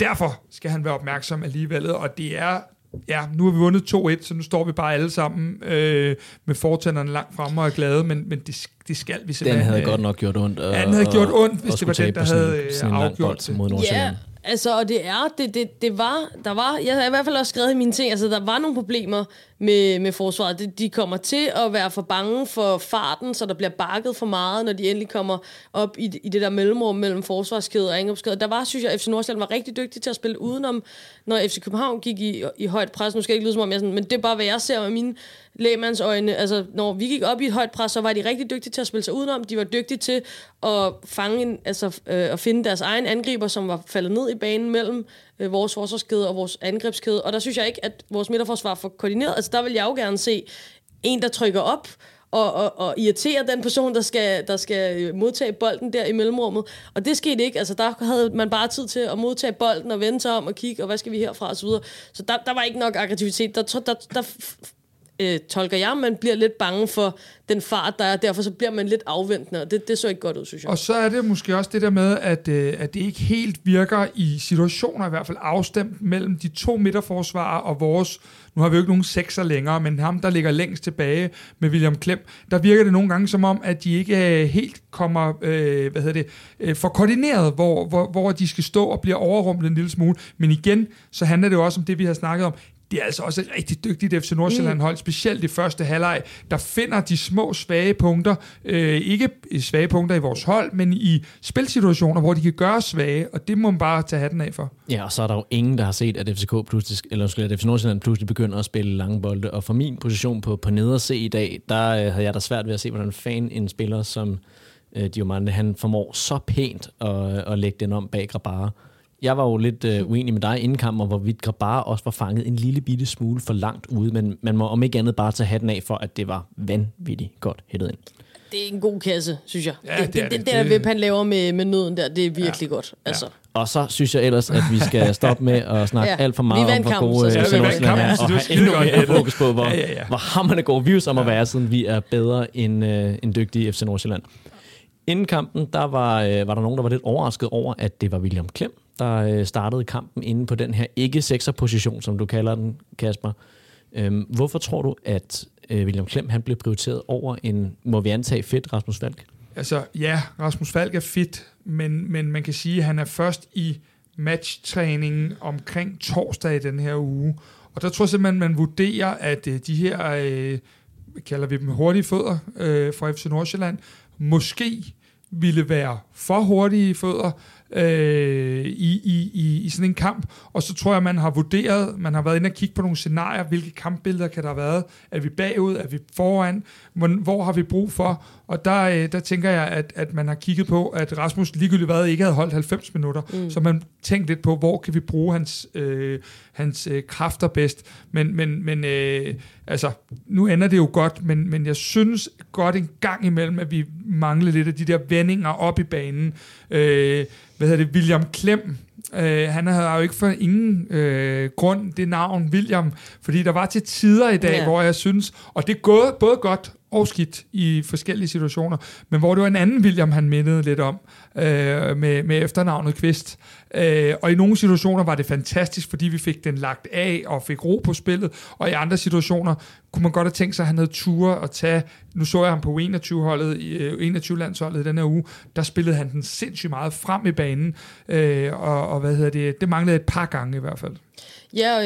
Derfor skal han være opmærksom alligevel, og det er, ja, nu har vi vundet 2-1, så nu står vi bare alle sammen øh, med fortænderne langt fremme og er glade, men, men det, det skal vi Den simpelthen. havde øh, godt nok gjort ondt. Ja, den havde gjort ondt, hvis det var den, der sådan- havde, øh, sådan en lang afgjort bold det. mod Ja, altså, og det er, det, det, det var, der var, jeg har i hvert fald også skrevet i mine ting, altså der var nogle problemer med, med forsvaret. De, de kommer til at være for bange for farten, så der bliver bakket for meget, når de endelig kommer op i, i det der mellemrum mellem forsvarskæde og angrebskæde. Der var, synes jeg, FC Nordsjælland var rigtig dygtig til at spille udenom, når FC København gik i, i højt pres. Nu skal jeg ikke lyde som om jeg sådan, men det er bare, hvad jeg ser med mine lægmandsøjne. Altså, når vi gik op i et højt pres, så var de rigtig dygtige til at spille sig udenom. De var dygtige til at fange en, altså, øh, at finde deres egen angriber, som var faldet ned i banen mellem øh, vores forsvarskæde og vores angrebskæde. Og der synes jeg ikke, at vores midterforsvar er for koordineret. Altså, der vil jeg jo gerne se en, der trykker op, og, og, og irritere den person, der skal, der skal modtage bolden der i mellemrummet. Og det skete ikke. Altså, der havde man bare tid til at modtage bolden og vende sig om og kigge, og hvad skal vi herfra og så videre. Så der, der var ikke nok aggressivitet. Der, der, der, der øh, tolker jeg, man bliver lidt bange for den fart, der er. Derfor så bliver man lidt afventende, og det, det så ikke godt ud, synes jeg. Og så er det måske også det der med, at, øh, at det ikke helt virker i situationer, i hvert fald afstemt mellem de to midterforsvarer og vores, nu har vi jo ikke nogen sekser længere, men ham, der ligger længst tilbage med William Klem, der virker det nogle gange som om, at de ikke øh, helt kommer, øh, hvad hedder det, øh, for koordineret, hvor, hvor, hvor de skal stå og bliver overrumplet en lille smule. Men igen, så handler det jo også om det, vi har snakket om, det er altså også et rigtig dygtigt FC Nordsjælland hold, specielt i første halvleg, der finder de små svage punkter, øh, ikke i svage punkter i vores hold, men i spilsituationer, hvor de kan gøre svage, og det må man bare tage hatten af for. Ja, og så er der jo ingen, der har set, at FCK pludselig, eller undskyld, at FC Nordsjælland pludselig begynder at spille lange bolde. Og fra min position på, på neder C i dag, der øh, havde jeg da svært ved at se, hvordan fan en spiller som øh, Diomande, han formår så pænt at, at lægge den om bag Grabara. Jeg var jo lidt øh, uenig med dig inden kampen, hvorvidt Grabara også var fanget en lille bitte smule for langt ude, men man må om ikke andet bare tage hatten af for, at det var vanvittigt godt hættet ind. Det er en god kasse, synes jeg. Ja, det, det det, det. det, der vip, han laver med, med nøden der, det er virkelig ja. godt. Altså. Og så synes jeg ellers, at vi skal stoppe med at snakke Ja, ja, alt for vi meget om, hvor gode øh, vi- Ja, vi vandt er, så og have endnu mere fokus på, hvor, Ja, ja, ja. hvor hammerne gode views om at være, siden vi er bedre end, øh, end dygtige FC Nordsjælland. Inden kampen, der var, øh, var der nogen, der var lidt overrasket over, at det var William Klem, der øh, startede kampen inde på den her ikke-sekser-position, som du kalder den, Kasper. Øhm, hvorfor tror du, at øh, William Klem han blev prioriteret over en, må vi antage, fedt Rasmus Falk? Altså, ja, Rasmus Falk er fit, men, men man kan sige, at han er først i matchtræningen omkring torsdag i den her uge. Og der tror jeg simpelthen, man vurderer, at øh, de her, øh, kalder vi dem hurtige fødder øh, fra FC Nordsjælland, måske ville være for hurtige fødder øh, i, i, i, i sådan en kamp. Og så tror jeg, man har vurderet, man har været inde og kigge på nogle scenarier, hvilke kampbilleder kan der have været. Er vi bagud? Er vi foran? Hvor, hvor har vi brug for? Og der, øh, der tænker jeg, at, at man har kigget på, at Rasmus ligegyldigt hvad ikke havde holdt 90 minutter. Mm. Så man tænkte lidt på, hvor kan vi bruge hans, øh, hans øh, kræfter bedst. Men, men, men øh, altså, nu ender det jo godt, men, men jeg synes godt en gang imellem, at vi mangler lidt af de der vendinger op i banen. Øh, hvad hedder det? William Klem, Øh, han havde jo ikke for ingen øh, grund det navn William, fordi der var til tider i dag, Ja. hvor jeg synes, og det er gået både godt og skidt i forskellige situationer, men hvor det var en anden William, han mindede lidt om, øh, med, med efternavnet Kvist. Øh, og i nogle situationer var det fantastisk, fordi vi fik den lagt af og fik ro på spillet, og i andre situationer kunne man godt have tænkt sig, at han havde ture at tage, nu så jeg ham på 21-holdet, 21-landsholdet øh, i den her uge, der spillede han den sindssygt meget frem i banen, øh, og, og hvad hedder det, det manglede et par gange i hvert fald. Ja, og,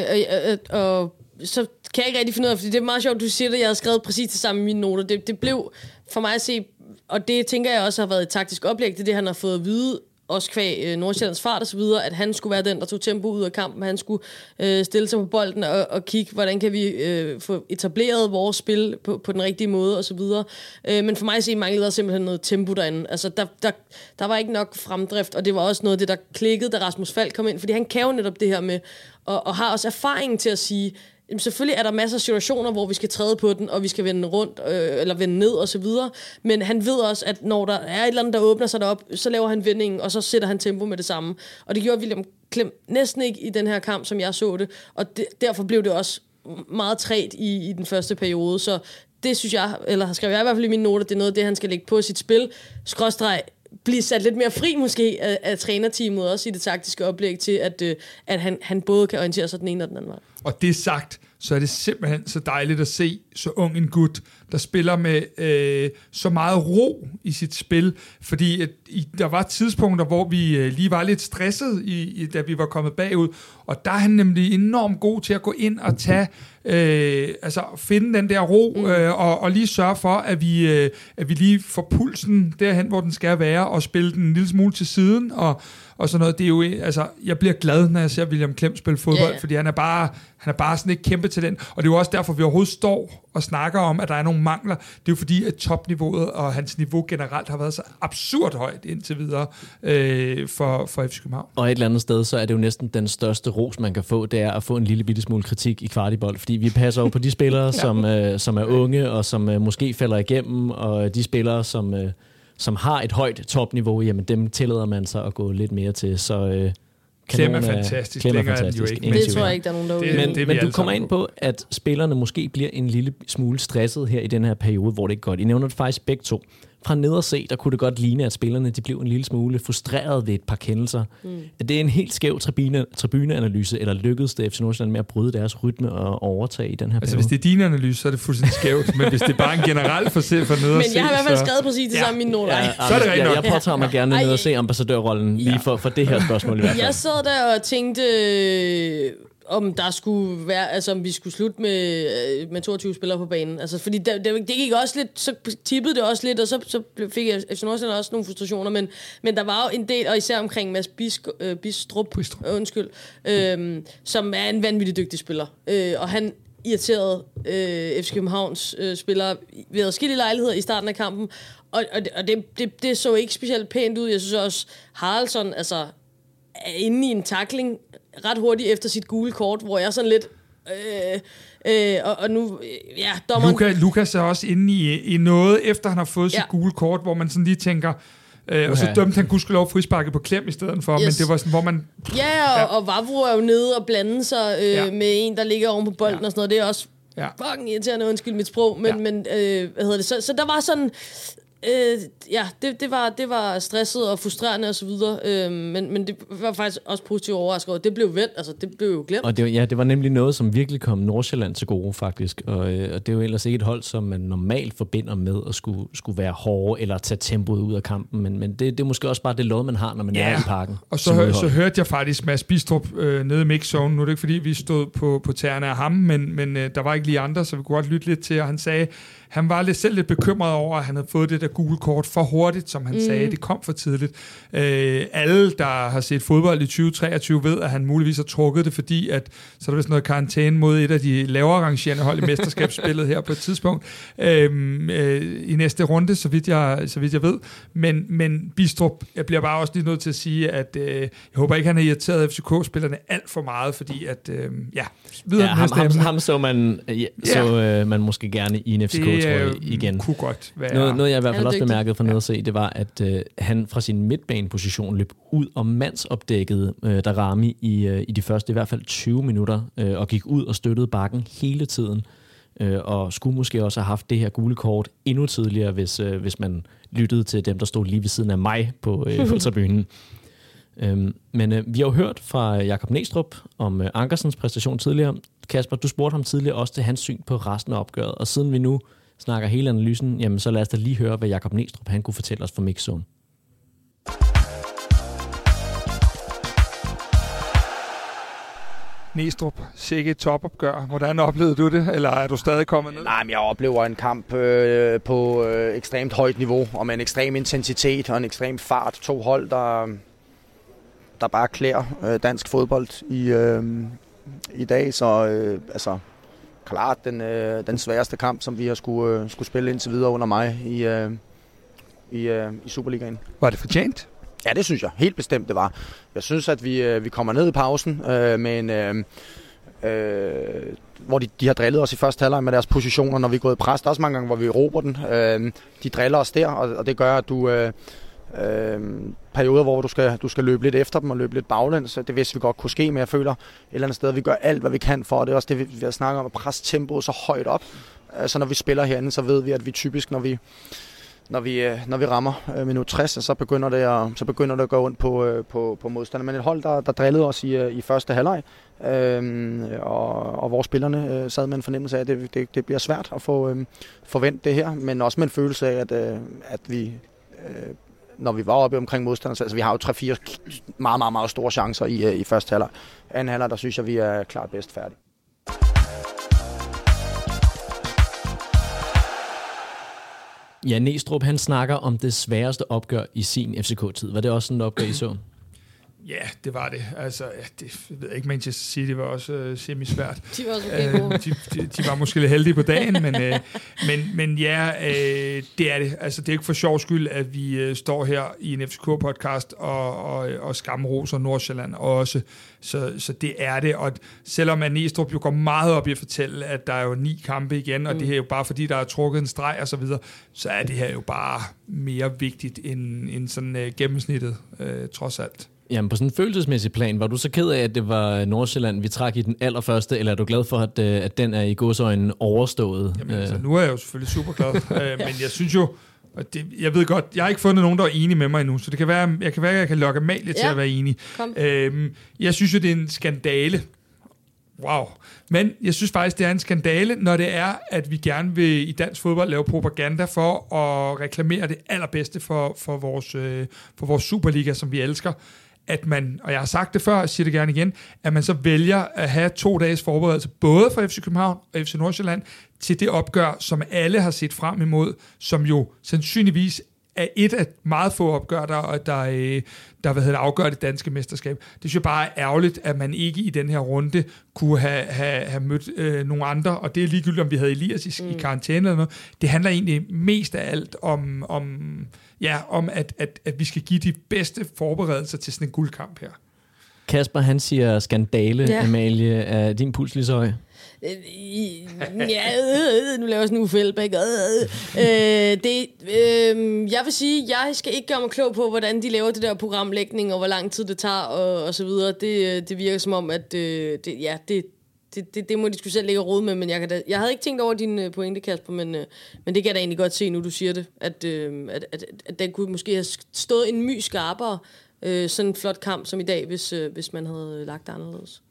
og, og så kan jeg ikke rigtig finde ud af, fordi det er meget sjovt, du siger det, jeg har skrevet præcis det samme i mine noter. Det, det blev for mig at se, og det tænker jeg også har været et taktisk oplæg, det er det, han har fået at vide også kvæg øh, Nordsjællands fart og så videre, at han skulle være den, der tog tempo ud af kampen. Han skulle øh, stille sig på bolden og, og kigge, hvordan kan vi øh, få etableret vores spil på, på den rigtige måde og så videre. Øh, men for mig at se, manglede der simpelthen noget tempo derinde. Altså, der, der, der var ikke nok fremdrift, og det var også noget af det, der klikkede, da Rasmus Falk kom ind, fordi han kan jo netop det her med, og, og har også erfaringen til at sige, Jamen, selvfølgelig er der masser af situationer, hvor vi skal træde på den, og vi skal vende rundt, øh, eller vende ned og så videre. Men han ved også, at når der er et eller andet, der åbner sig derop, så laver han vendingen, og så sætter han tempo med det samme. Og det gjorde William Klem næsten ikke i den her kamp, som jeg så det. Og det, derfor blev det også meget træt i, i den første periode. Så det synes jeg, eller skrev jeg i hvert fald i mine noter, det er noget af det, han skal lægge på sit spil. Skråstreg blive sat lidt mere fri måske af, af trænerteamet, også i det taktiske oplæg til, at, øh, at han, han både kan orientere sig den ene og den anden vej. Og det sagt, så er det simpelthen så dejligt at se så ung en gut, der spiller med øh, så meget ro i sit spil, fordi at, i, der var tidspunkter, hvor vi øh, lige var lidt stresset, i, i, da vi var kommet bagud, og der er han nemlig enormt god til at gå ind og tage, øh, altså finde den der ro, mm. øh, og, og lige sørge for, at vi, øh, at vi lige får pulsen derhen, hvor den skal være, og spille den en lille smule til siden, og og sådan noget. Det er jo, altså, jeg bliver glad, når jeg ser William Klem spille fodbold, yeah. fordi han er bare, han er bare sådan et kæmpe talent. Og det er jo også derfor, vi overhovedet står og snakker om, at der er nogle mangler. Det er jo fordi, at topniveauet og hans niveau generelt har været så absurd højt indtil videre øh, for, for FC København. Og et eller andet sted, så er det jo næsten den største ros, man kan få, det er at få en lille bitte smule kritik i kvartibold. Fordi vi passer jo på de spillere, ja. som, øh, som er unge og som øh, måske falder igennem, og de spillere, som... Øh, som har et højt topniveau, jamen dem tillader man sig at gå lidt mere til. Så øh, Klem er fantastisk. Klem er fantastisk. Jo ikke, det tror jeg ikke, der er nogen, der det, Men, det, men du kommer ind på, at spillerne måske bliver en lille smule stresset her i den her periode, hvor det ikke godt. I nævner det faktisk begge to fra ned og se, der kunne det godt ligne, at spillerne de blev en lille smule frustreret ved et par kendelser. Mm. Er det en helt skæv tribune, tribuneanalyse, eller lykkedes det FC Nordsjælland med at bryde deres rytme og overtage i den her altså, periode? hvis det er din analyse, så er det fuldstændig skævt, men hvis det er bare en generel for, for ned og Men se, jeg har i hvert fald skrevet præcis det ja. samme i mine noter. Ja, så er det rigtigt Jeg, jeg påtager mig gerne ned og se ambassadørrollen lige for, for det her spørgsmål i hvert fald. Jeg sad der og tænkte, om der skulle være, altså om vi skulle slutte med, øh, med 22 spillere på banen. Altså, fordi det, det, det gik også lidt, så tippede det også lidt, og så, så fik jeg FC Nordsjælland også nogle frustrationer, men, men der var jo en del, og især omkring Mads Bisk, øh, Bistrup, Bistrup. Øh, undskyld, øh, som er en vanvittig dygtig spiller. Øh, og han irriterede øh, FC Københavns øh, spillere ved adskillige lejligheder i starten af kampen, og, og, det, og det, det, det så ikke specielt pænt ud. Jeg synes også, Haraldsson, altså, er inde i en takling ret hurtigt efter sit gule kort, hvor jeg sådan lidt... Øh, øh, og, og nu, ja, dommeren... Luka, Lukas er også inde i, i noget, efter han har fået ja. sit gule kort, hvor man sådan lige tænker... Øh, og så dømte han gudskelov frisparket på klem i stedet for, yes. men det var sådan, hvor man... Ja, og, ja. og Vavro er jo nede og blande sig øh, ja. med en, der ligger oven på bolden ja. og sådan noget. Det er også ja. fucking irriterende, undskyld mit sprog, men, ja. men øh, hvad hedder det? Så, så der var sådan Øh, ja, det, det, var, det var stresset og frustrerende og så videre, øh, men, men det var faktisk også positivt overrasket over. Det blev vendt, altså det blev jo glemt. Og det, ja, det var nemlig noget, som virkelig kom Nordsjælland til gode faktisk, og, øh, og det er jo ellers ikke et hold, som man normalt forbinder med at skulle, skulle være hårde eller tage tempoet ud af kampen, men, men det, det er måske også bare det lod, man har, når man ja. er i parken. Og så, hør, så hørte jeg faktisk Mads Bistrup øh, nede i mixzone, nu er det ikke fordi, vi stod på, på tæerne af ham, men, men øh, der var ikke lige andre, så vi kunne godt lytte lidt til, og han sagde, han var lidt selv lidt bekymret over, at han havde fået det der gule kort for hurtigt, som han mm. sagde. Det kom for tidligt. Øh, alle, der har set fodbold i 2023, ved, at han muligvis har trukket det, fordi at, så er der vist noget karantæne mod et af de lavere rangerende hold i mesterskabsspillet her på et tidspunkt øh, øh, i næste runde, så vidt jeg, så vidt jeg ved. Men, men Bistrup, jeg bliver bare også lige nødt til at sige, at øh, jeg håber ikke, han har irriteret FCK-spillerne alt for meget, fordi at, øh, ja, videre ja, ham, ham, ham, så man, ja, så øh, man måske gerne i en FCK det, tror jeg, igen. kunne godt være... Noget, noget jeg i hvert fald også bemærkede for nede at se, det var, at øh, han fra sin midtbaneposition løb ud og mandsopdækkede øh, Darami i, øh, i de første i hvert fald 20 minutter, øh, og gik ud og støttede bakken hele tiden. øh, og skulle måske også have haft det her gule kort endnu tidligere, hvis, øh, hvis man lyttede til dem, der stod lige ved siden af mig på, øh. Øhm, men øh, vi har jo hørt fra Jakob Næstrup om øh, Ankersens præstation tidligere. Kasper, du spurgte ham tidligere også til hans syn på resten af opgøret, og siden vi nu snakker hele analysen, jamen så lad os da lige høre, hvad Jakob Næstrup han kunne fortælle os fra Mixzone. Næstrup, sikke et topopgør. Hvordan oplevede du det, eller er du stadig kommet ned? Nej, men jeg oplever en kamp øh, på øh, ekstremt højt niveau, og med en ekstrem intensitet og en ekstrem fart. To hold, der, der bare klæder øh, dansk fodbold i, øh, i dag. Så øh, altså, klart den, øh, den sværeste kamp, som vi har skulle, øh, skulle spille indtil videre under mig i, øh, i, øh, i Superligaen. Var det fortjent? Ja, det synes jeg. Helt bestemt, det var. Jeg synes, at vi, øh, vi kommer ned i pausen øh, med en... Øh, øh, hvor de, de har drillet os i første halvleg med deres positioner, når vi er gået i pres. Der er også mange gange, hvor vi råber den. Øh, de driller os der, og, og det gør, at du... Øh, øh, perioder, hvor du skal, du skal løbe lidt efter dem og løbe lidt baglæns. Det vidste vi godt kunne ske, men jeg føler et eller andet sted, at vi gør alt, hvad vi kan for. Og det er også det, vi, vi har snakket om, at presse tempoet så højt op. Så når vi spiller herinde, så ved vi, at vi typisk, når vi, når vi, øh, når vi rammer øh, minut 60, så begynder det at, så begynder det at gå ondt på, øh, på, på modstanderne. Men et hold, der, der drillede os i, i første halvleg, øhm, og, og vores spillerne øh, sad med en fornemmelse af, at det, det, det bliver svært at få øhm, forvent det her, men også med en følelse af, at, øh, at vi, øh, når vi var oppe omkring modstanderne, altså vi har jo tre-fire meget, meget, meget store chancer i, øh, i første halvleg. Anden halvleg, der synes jeg, vi er klart bedst færdige. Ja, Næstrup, han snakker om det sværeste opgør i sin FCK-tid. Var det også sådan et opgør, I så? Ja, det var det. Altså, ja, det jeg ved jeg ikke, Manchester City var også uh, semi-svært. De var også okay gode. Uh, de, de, de var måske lidt heldige på dagen, men, uh, men, men ja, uh, det er det. Altså, det er ikke for sjov skyld, at vi uh, står her i en FCK-podcast og, og, og skamroser Nordsjælland også. Så, så det er det. Og selvom at Næstrup jo går meget op i at fortælle, at der er jo ni kampe igen, og mm. det her er jo bare fordi, der er trukket en streg og så videre, så er det her jo bare mere vigtigt end, end sådan uh, gennemsnittet, uh, trods alt. Jamen på sådan en følelsesmæssig plan, var du så ked af, at det var Nordsjælland, vi trak i den allerførste, eller er du glad for, at, øh, at den er i godsøjne overstået? Jamen altså, nu er jeg jo selvfølgelig super glad, øh, men jeg synes jo, og det, jeg ved godt, jeg har ikke fundet nogen, der er enige med mig endnu, så det kan være, jeg kan være, at jeg kan lokke Amalie ja. til at være enig. Kom. Øhm, jeg synes jo, det er en skandale. Wow. Men jeg synes faktisk, det er en skandale, når det er, at vi gerne vil i dansk fodbold lave propaganda for at reklamere det allerbedste for, for, vores, øh, for vores Superliga, som vi elsker at man, og jeg har sagt det før, og siger det gerne igen, at man så vælger at have to dages forberedelse, både for FC København og FC Nordsjælland, til det opgør, som alle har set frem imod, som jo sandsynligvis er et af meget få opgør, der, der, øh, der hvad hedder, afgør det danske mesterskab. Det synes jeg bare er ærgerligt, at man ikke i den her runde kunne have, have, have mødt øh, nogle andre, og det er ligegyldigt, om vi havde Elias i, mm. i karantæne eller noget. Det handler egentlig mest af alt om, om ja, om at, at, at vi skal give de bedste forberedelser til sådan en guldkamp her. Kasper, han siger skandale, Ja. Amalie. Er din puls lige så høj? Øh, Ja, øh, nu laver jeg sådan en Uffe Elbæk. Øh, øh. Øh, det, øh, jeg vil sige, jeg skal ikke gøre mig klog på, hvordan de laver det der programlægning, og hvor lang tid det tager, og, og så videre. Det, øh, det virker som om, at øh, det, ja, det, det, det, det må de skulle selv lægge råd med, men jeg, kan da, jeg havde ikke tænkt over din øh, pointe, Kasper, men, øh, men det kan jeg da egentlig godt se, nu du siger det, at, øh, at, at, at den kunne måske have stået en my skarpere, øh, sådan en flot kamp som i dag, hvis, øh, hvis man havde øh, lagt det anderledes.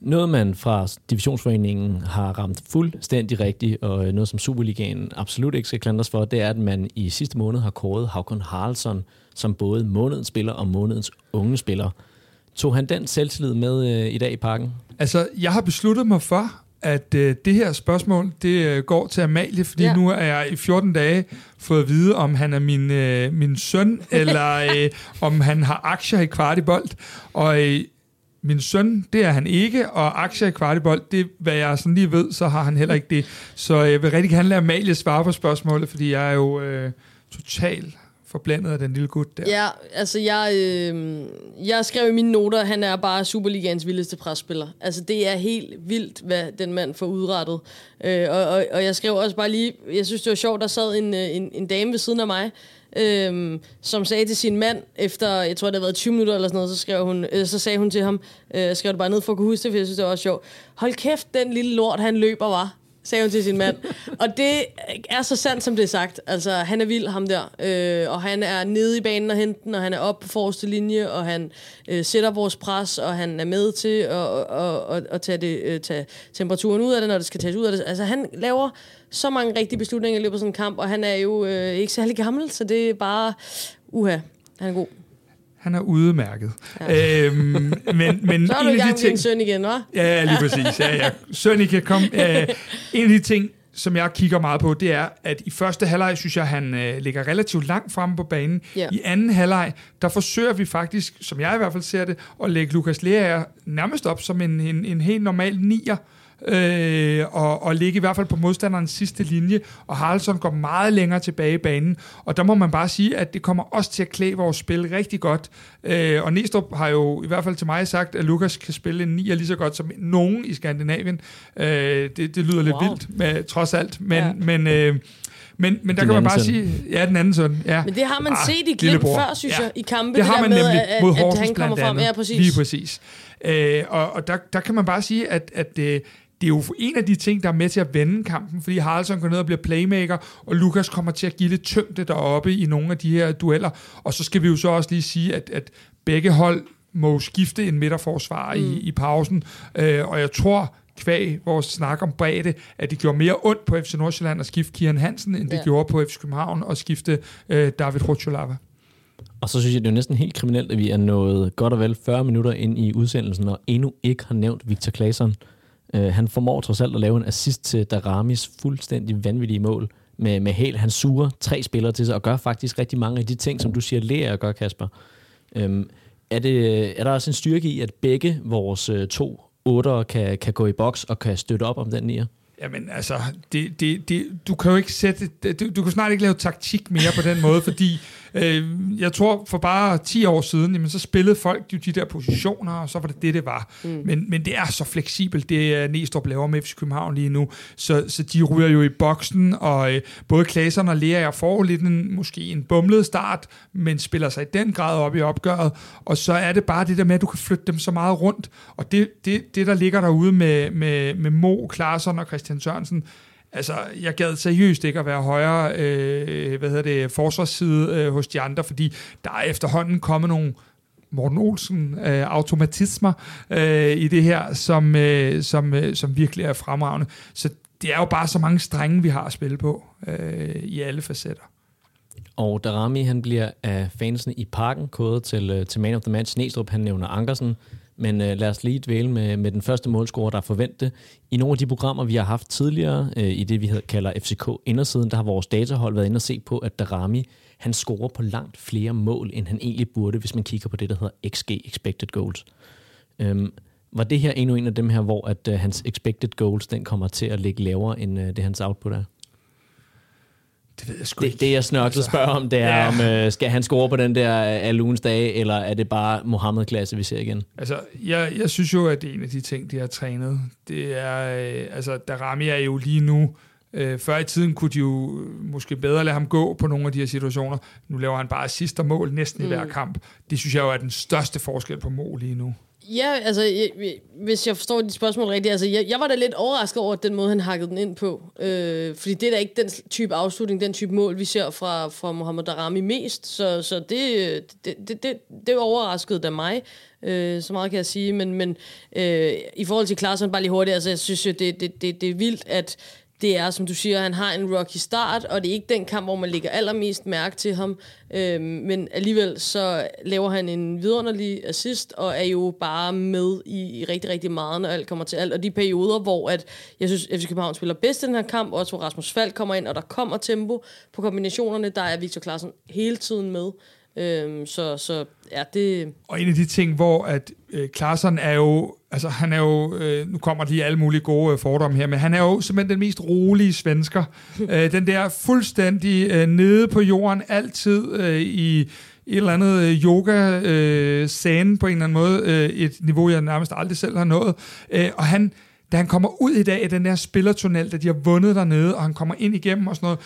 Noget, man fra divisionsforeningen har ramt fuldstændig rigtigt, og øh, noget, som Superligaen absolut ikke skal klandres for, det er, at man i sidste måned har kåret Havkon Haraldsson som både månedens spiller og månedens unge spiller. Tog han den selvtillid med øh, i dag i parken? Altså, jeg har besluttet mig for, at øh, det her spørgsmål, det øh, går til Amalie, fordi ja. Nu er jeg i 14 dage fået at vide, om han er min, øh, min søn, eller øh, om han har aktier i Kvartibold. Og øh, min søn, det er han ikke, og aktier i Kvartibold, det hvad jeg sådan lige ved, så har han heller ikke det. Så jeg vil rigtig gerne lade Amalie svare på spørgsmålet, fordi jeg er jo øh, totalt forblandet af den lille gut der. Ja, altså jeg, øh, jeg skrev i mine noter, at han er bare Superligaens vildeste presspiller. Altså det er helt vildt, hvad den mand får udrettet. Øh, og, og, og jeg skrev også bare lige, jeg synes det var sjovt, der sad en, øh, en, en dame ved siden af mig, øh, som sagde til sin mand, efter, jeg tror det havde været 20 minutter eller sådan noget, så, skrev hun, øh, så sagde hun til ham, øh, skrev det bare ned for at kunne huske det, for jeg synes det var også sjovt. Hold kæft, den lille lort, han løber var sagde hun til sin mand. Og det er så sandt, som det er sagt. Altså, han er vild, ham der. Øh, og han er nede i banen og henten, og han er oppe på forreste linje, og han øh, sætter vores pres, og han er med til at, at, at, at tage, det, øh, tage temperaturen ud af det, når det skal tages ud af det. Altså, han laver så mange rigtige beslutninger i løbet af sådan en kamp, og han er jo øh, ikke særlig gammel, så det er bare... Uha, han er god. Han er udmærket. Ja. Øhm, men, men så er du i gang med ting... søn igen, hva'? Ja, lige præcis. Ja, ja. Søn kan komme. Øh, en af de ting, som jeg kigger meget på, det er, at i første halvleg, synes jeg, han øh, ligger relativt langt fremme på banen. Ja. I anden halvleg, der forsøger vi faktisk, som jeg i hvert fald ser det, at lægge Lukas Lea nærmest op som en, en, en helt normal nier øh, og, og ligge i hvert fald på modstanderens sidste linje, og Haraldsson går meget længere tilbage i banen, og der må man bare sige, at det kommer også til at klæde vores spil rigtig godt, øh, og Næstrup har jo i hvert fald til mig sagt, at Lukas kan spille en nier lige så godt som nogen i Skandinavien. Øh, det, det lyder wow. lidt vildt, med, trods alt, men, ja. men øh, men, men der den kan man bare søn. sige, ja, den anden søn. Ja. Men det har man ah, set i Glimt før, synes ja. jeg, i kampe. Det, det har man med, nemlig at, mod at, at han kommer frem. Ja, præcis. Lige præcis. Øh, og og der, der kan man bare sige, at, at øh, det er jo en af de ting, der er med til at vende kampen, fordi Haraldsson går ned og bliver playmaker, og Lukas kommer til at give lidt tyngde deroppe i nogle af de her dueller. Og så skal vi jo så også lige sige, at, at begge hold må skifte en midterforsvar mm. i, i pausen, øh, og jeg tror, kvæg vores snak om bredde, at det gjorde mere ondt på FC Nordsjælland at skifte Kian Hansen, end det ja. gjorde på FC København at skifte øh, David Rutscholava. Og så synes jeg, det er næsten helt kriminelt, at vi er nået godt og vel 40 minutter ind i udsendelsen, og endnu ikke har nævnt Victor Claesson. Øh, han formår trods alt at lave en assist til Daramis fuldstændig vanvittige mål med, med helt. Han suger tre spillere til sig og gør faktisk rigtig mange af de ting, som du siger, lærer at gøre, Kasper. Øhm, er, det, er der også en styrke i, at begge vores øh, to otter kan, kan gå i boks og kan støtte op om den nier? Jamen altså, det, det, det, du kan jo ikke sætte, du, du kan snart ikke lave taktik mere på den måde, fordi Øh, jeg tror, for bare 10 år siden, jamen, så spillede folk jo de der positioner, og så var det det, det var. Mm. Men, men det er så fleksibelt, det er Næstrup laver med FC København lige nu. Så, så de ryger jo i boksen, og øh, både Klaseren og Lea får lidt en, måske en bumlet start, men spiller sig i den grad op i opgøret. Og så er det bare det der med, at du kan flytte dem så meget rundt. Og det, det, det der ligger derude med, med, med Mo, Klarsson og Christian Sørensen, Altså, jeg gad seriøst ikke at være højere øh, hvad hedder det, forsvarsside øh, hos de andre, fordi der er efterhånden kommet nogle Morten Olsen øh, automatismer øh, i det her, som, øh, som, øh, som virkelig er fremragende. Så det er jo bare så mange strenge, vi har at spille på øh, i alle facetter. Og Darami, han bliver af fansene i parken kodet til, øh, til man of the match. Næstrup, han nævner Ankersen. Men øh, lad os lige dvæle med, med den første målscorer, der er forventet. I nogle af de programmer, vi har haft tidligere, øh, i det vi kalder FCK Indersiden, der har vores datahold været inde og se på, at Darami han scorer på langt flere mål, end han egentlig burde, hvis man kigger på det, der hedder XG, Expected Goals. Øhm, var det her endnu en af dem her, hvor at øh, hans expected goals, den kommer til at ligge lavere, end øh, det hans output er? Det ved jeg sgu det, ikke. Det, jeg snørkler altså, spørger om, det er, ja. om øh, skal han score på den der Aluns dage, eller er det bare Mohammed-klasse, vi ser igen? Altså, jeg, jeg synes jo, at det er en af de ting, de har trænet. Det er, øh, altså, Darami er jo lige nu, øh, før i tiden kunne de jo måske bedre lade ham gå på nogle af de her situationer. Nu laver han bare sidste mål næsten mm. i hver kamp. Det synes jeg jo er den største forskel på mål lige nu. Ja, altså, jeg, hvis jeg forstår dit spørgsmål rigtigt, altså, jeg, jeg var da lidt overrasket over den måde, han hakkede den ind på. Øh, fordi det er da ikke den type afslutning, den type mål, vi ser fra, fra Mohamed Darami mest. Så, så det, det, det, det, det overraskede da mig. Øh, så meget kan jeg sige. Men, men øh, i forhold til Klaarsson, bare lige hurtigt, altså, jeg synes jo, det, det, det, det er vildt, at det er, som du siger, han har en rocky start, og det er ikke den kamp, hvor man lægger allermest mærke til ham. Øhm, men alligevel så laver han en vidunderlig assist, og er jo bare med i, i rigtig, rigtig meget, når alt kommer til alt. Og de perioder, hvor at, jeg synes, FC København spiller bedst i den her kamp, også hvor Rasmus Falk kommer ind, og der kommer tempo på kombinationerne, der er Victor Klaassen hele tiden med. Øhm, så, så ja, det... Og en af de ting, hvor at øh, Klaassen er jo, altså han er jo, øh, nu kommer de alle mulige gode øh, fordomme her, men han er jo simpelthen den mest rolige svensker. øh, den der fuldstændig øh, nede på jorden, altid øh, i et eller andet øh, yoga-scene øh, på en eller anden måde, øh, et niveau, jeg nærmest aldrig selv har nået. Øh, og han, da han kommer ud i dag i den der spillertunnel, da de har vundet dernede, og han kommer ind igennem og sådan noget,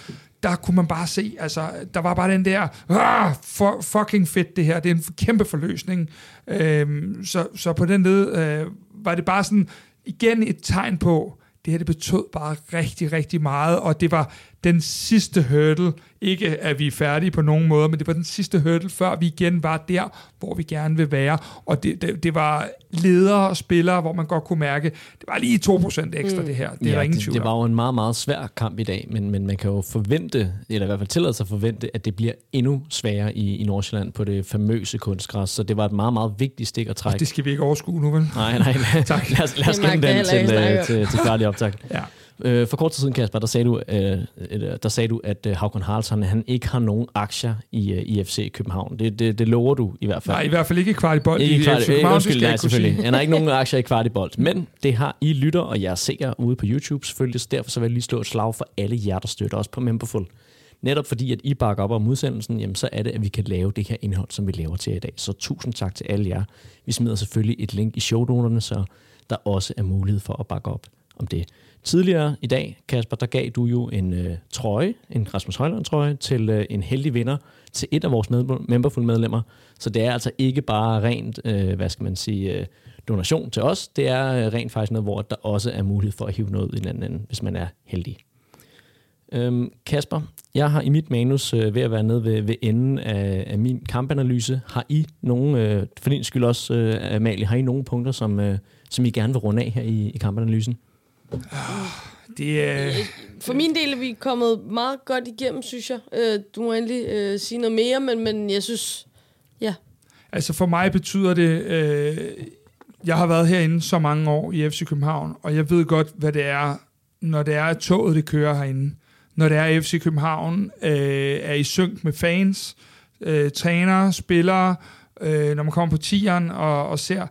der kunne man bare se, altså, der var bare den der, ah, for, fucking fedt det her, det er en kæmpe forløsning. Øhm, så, så på den led øh, var det bare sådan, igen et tegn på, det her det betød bare rigtig, rigtig meget, og det var den sidste hurdle, ikke at vi er færdige på nogen måde, men det var den sidste hurdle, før vi igen var der, hvor vi gerne vil være, og det, det, det var ledere og spillere, hvor man godt kunne mærke, det var lige 2% ekstra mm. det her, det ja, er ingen det, tvivl det var jo en meget, meget svær kamp i dag, men, men man kan jo forvente, eller i hvert fald tillade sig at forvente, at det bliver endnu sværere i, i Nordsjælland på det famøse kunstgræs, så det var et meget, meget vigtigt stik at trække. Det skal vi ikke overskue nu, vel? Nej, nej, tak. lad os, lad os den til, til, til, til færdig optag. ja. Øh, for kort tid siden, Kasper, der sagde du, øh, der sagde du at øh, Havkon Haraldsson, han ikke har nogen aktier i, øh, i FC København. Det, det, det lover du i hvert fald. Nej, i hvert fald ikke i Kvartibold ikke i kvart, FC København, undskyld, det skal nej, selvfølgelig. Han har ikke nogen aktier i Kvartibold, men det har I lytter, og jeg ser ude på YouTube selvfølgelig, så derfor så vil jeg lige slå et slag for alle jer, der støtter os på Memberful. Netop fordi, at I bakker op om udsendelsen, jamen, så er det, at vi kan lave det her indhold, som vi laver til i dag. Så tusind tak til alle jer. Vi smider selvfølgelig et link i shownoterne, så der også er mulighed for at bakke op om det. Tidligere i dag, Kasper, der gav du jo en øh, trøje, en Rasmus Højland trøje, til øh, en heldig vinder, til et af vores med- memberful medlemmer. Så det er altså ikke bare rent, øh, hvad skal man sige, øh, donation til os. Det er øh, rent faktisk noget, hvor der også er mulighed for at hive noget i den anden ende, hvis man er heldig. Øhm, Kasper, jeg har i mit manus øh, ved at være nede ved, ved enden af, af min kampanalyse. Har I nogen, øh, for din skyld også, øh, Amalie, har I nogle punkter, som, øh, som I gerne vil runde af her i, i kampanalysen? Det er... For min del er vi kommet meget godt igennem, synes jeg. Øh, Du må endelig øh, sige noget mere, men, men jeg synes, ja. Altså for mig betyder det, øh, jeg har været herinde så mange år i FC København, og jeg ved godt, hvad det er, når det er, at toget det kører herinde. Når det er, at FC København øh, er i synk med fans, øh, trænere, spillere, øh, når man kommer på tieren og, og ser,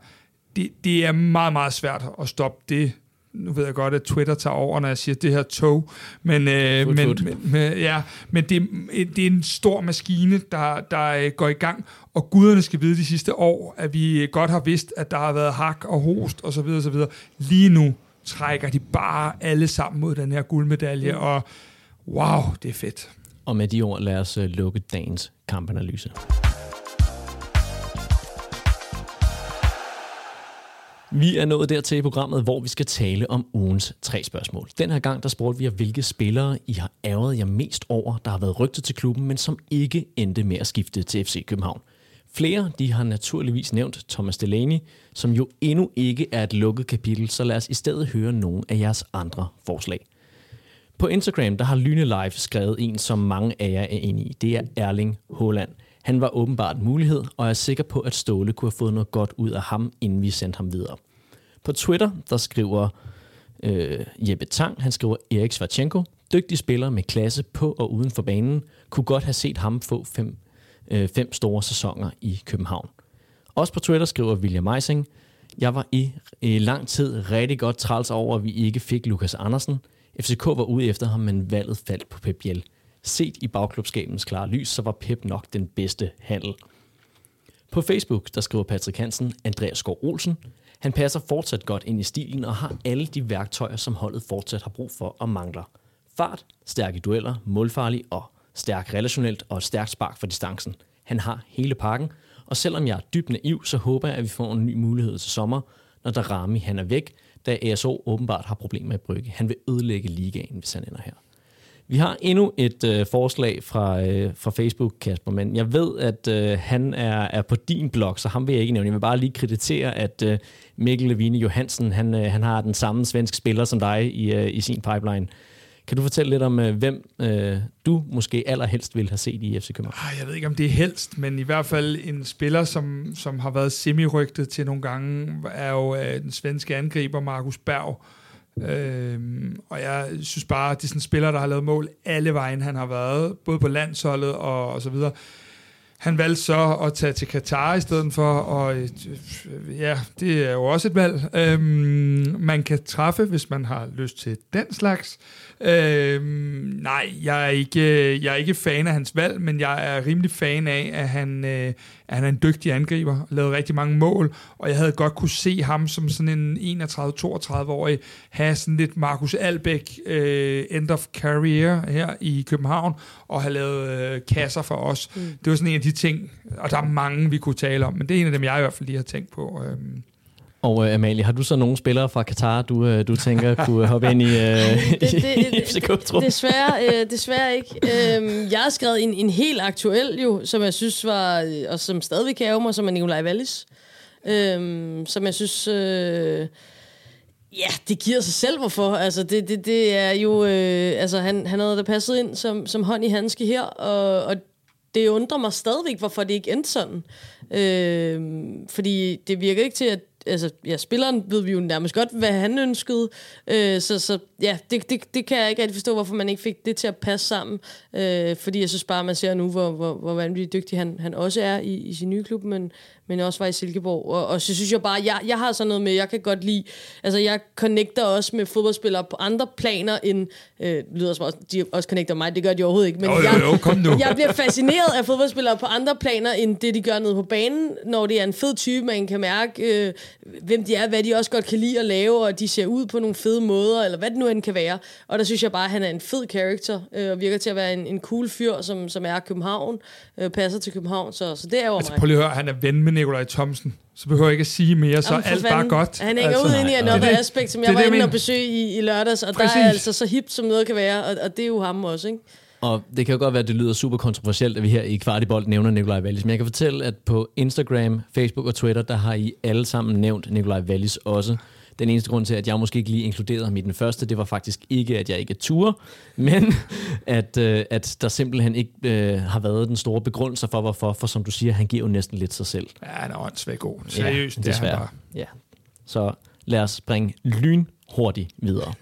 det, det er meget, meget svært at stoppe det. Nu ved jeg godt, at Twitter tager over, når jeg siger det her tog, men, øh, Fut, men, fut. men, men, ja, men det, det er en stor maskine, der, der øh, går i gang, og guderne skal vide de sidste år, at vi godt har vidst, at der har været hak og host osv. osv. Lige nu trækker de bare alle sammen mod den her guldmedalje, mm. og wow, det er fedt. Og med de ord, lad os øh, lukke dagens kampanalyse. Vi er nået dertil i programmet, hvor vi skal tale om ugens tre spørgsmål. Den her gang, der spurgte vi jer, hvilke spillere I har ærget jer mest over, der har været rygtet til klubben, men som ikke endte med at skifte til FC København. Flere de har naturligvis nævnt Thomas Delaney, som jo endnu ikke er et lukket kapitel, så lad os i stedet høre nogle af jeres andre forslag. På Instagram, der har Lyne Live skrevet en, som mange af jer er enige i. Det er Erling Haaland. Han var åbenbart en mulighed, og jeg er sikker på, at Ståle kunne have fået noget godt ud af ham, inden vi sendte ham videre. På Twitter, der skriver øh, Jeppe Tang, han skriver Erik Svarchenko, dygtig spiller med klasse på og uden for banen, kunne godt have set ham få fem, øh, fem store sæsoner i København. Også på Twitter skriver William Meising, jeg var i, i lang tid rigtig godt træls over, at vi ikke fik Lukas Andersen. FCK var ude efter ham, men valget faldt på Pep Biel. Set i bagklubskabens klare lys, så var Pep nok den bedste handel. På Facebook, der skriver Patrick Hansen, Andreas Skov Olsen. Han passer fortsat godt ind i stilen og har alle de værktøjer, som holdet fortsat har brug for og mangler. Fart, stærke dueller, målfarlig og stærk relationelt og et stærkt spark for distancen. Han har hele pakken, og selvom jeg er dybt naiv, så håber jeg, at vi får en ny mulighed til sommer, når Darami han er væk, da ASO åbenbart har problemer med brygge. Han vil ødelægge ligaen, hvis han ender her. Vi har endnu et øh, forslag fra, øh, fra Facebook, Kasper, men jeg ved, at øh, han er, er på din blog, så ham vil jeg ikke nævne. Jeg vil bare lige kreditere, at øh, Mikkel Levine Johansen, han, øh, han har den samme svenske spiller som dig i, øh, i sin pipeline. Kan du fortælle lidt om, øh, hvem øh, du måske allerhelst vil have set i FC København? Ah, Jeg ved ikke, om det er helst, men i hvert fald en spiller, som, som har været semi-rygtet til nogle gange, er jo øh, den svenske angriber Markus Berg. Øhm, og jeg synes bare, at det er sådan en spiller, der har lavet mål alle vejen, han har været, både på landsholdet og, og så videre. Han valgte så at tage til Katar i stedet for, og øh, ja, det er jo også et valg. Øhm, man kan træffe, hvis man har lyst til den slags. Øhm, nej, jeg er, ikke, jeg er ikke fan af hans valg, men jeg er rimelig fan af, at han, øh, at han er en dygtig angriber, lavet rigtig mange mål, og jeg havde godt kunne se ham som sådan en 31-32-årig have sådan lidt Markus Albæk øh, end of career her i København, og have lavet øh, kasser for os. Mm. Det var sådan en af de ting, og der er mange, vi kunne tale om, men det er en af dem, jeg i hvert fald lige har tænkt på. Øhm, Og øh, Amalie, har du så nogle spillere fra Katar, du, øh, du tænker kunne hoppe ind i, øh, det, det, i FCK-truppen? Desværre, øh, desværre ikke. Øhm, jeg har skrevet en, en helt aktuel, jo, som jeg synes var, og som stadigvæk kan mig, som er Nikolaj Wallis. Øhm, som jeg synes... Øh, Ja, det giver sig selv, hvorfor. Altså, det, det, det er jo... Øh, altså, han, han havde da passet ind som, som hånd i handske her, og, og det undrer mig stadigvæk, hvorfor det ikke endte sådan. Øh, fordi det virker ikke til, at altså, ja, spilleren ved vi jo nærmest godt, hvad han ønskede. Øh, så, så ja, det, det, det kan jeg ikke rigtig forstå, hvorfor man ikke fik det til at passe sammen. Øh, fordi jeg synes bare, man ser nu, hvor, hvor, hvor vanvittigt dygtig han, han også er i, i sin nye klub, men, men også var i Silkeborg. Og, og så synes jeg bare, jeg, jeg har sådan noget med, jeg kan godt lide, altså jeg connecter også med fodboldspillere på andre planer end, øh, lyder som også, de også connecter mig, det gør de overhovedet ikke, men jo, jo, jeg, jo, kom nu. jeg bliver fascineret af fodboldspillere på andre planer end det, de gør nede på banen, når det er en fed type, man kan mærke, øh, hvem de er, hvad de også godt kan lide at lave, og de ser ud på nogle fede måder, eller hvad det nu end kan være. Og der synes jeg bare, at han er en fed character, øh, og virker til at være en, en cool fyr, som, som er København, øh, passer til København, så, så det er jo altså, mig. Prøv lige at høre, han er ven med Nikolaj Thomsen. Så behøver jeg ikke at sige mere, så Jamen, alt fanden. bare godt. Han hænger altså, ud ind i det er another det. aspect, som jeg var det, jeg inde og besøge i, i lørdags, og Præcis. der er altså så hipt, som noget kan være, og, og det er jo ham også, ikke? Og det kan jo godt være, at det lyder super kontroversielt, at vi her i Kvartibold nævner Nikolaj Wallis. Men jeg kan fortælle, at på Instagram, Facebook og Twitter, der har I alle sammen nævnt Nikolaj Wallis også. Den eneste grund til, at jeg måske ikke lige inkluderede ham i den første, det var faktisk ikke, at jeg ikke er tur, men at, øh, at der simpelthen ikke øh, har været den store begrundelse for, hvorfor. For som du siger, han giver jo næsten lidt sig selv. Ja, han er åndssvagt god. Seriøst, ja, det er han desværre. bare. Ja. Så lad os springe lyn hurtigt videre.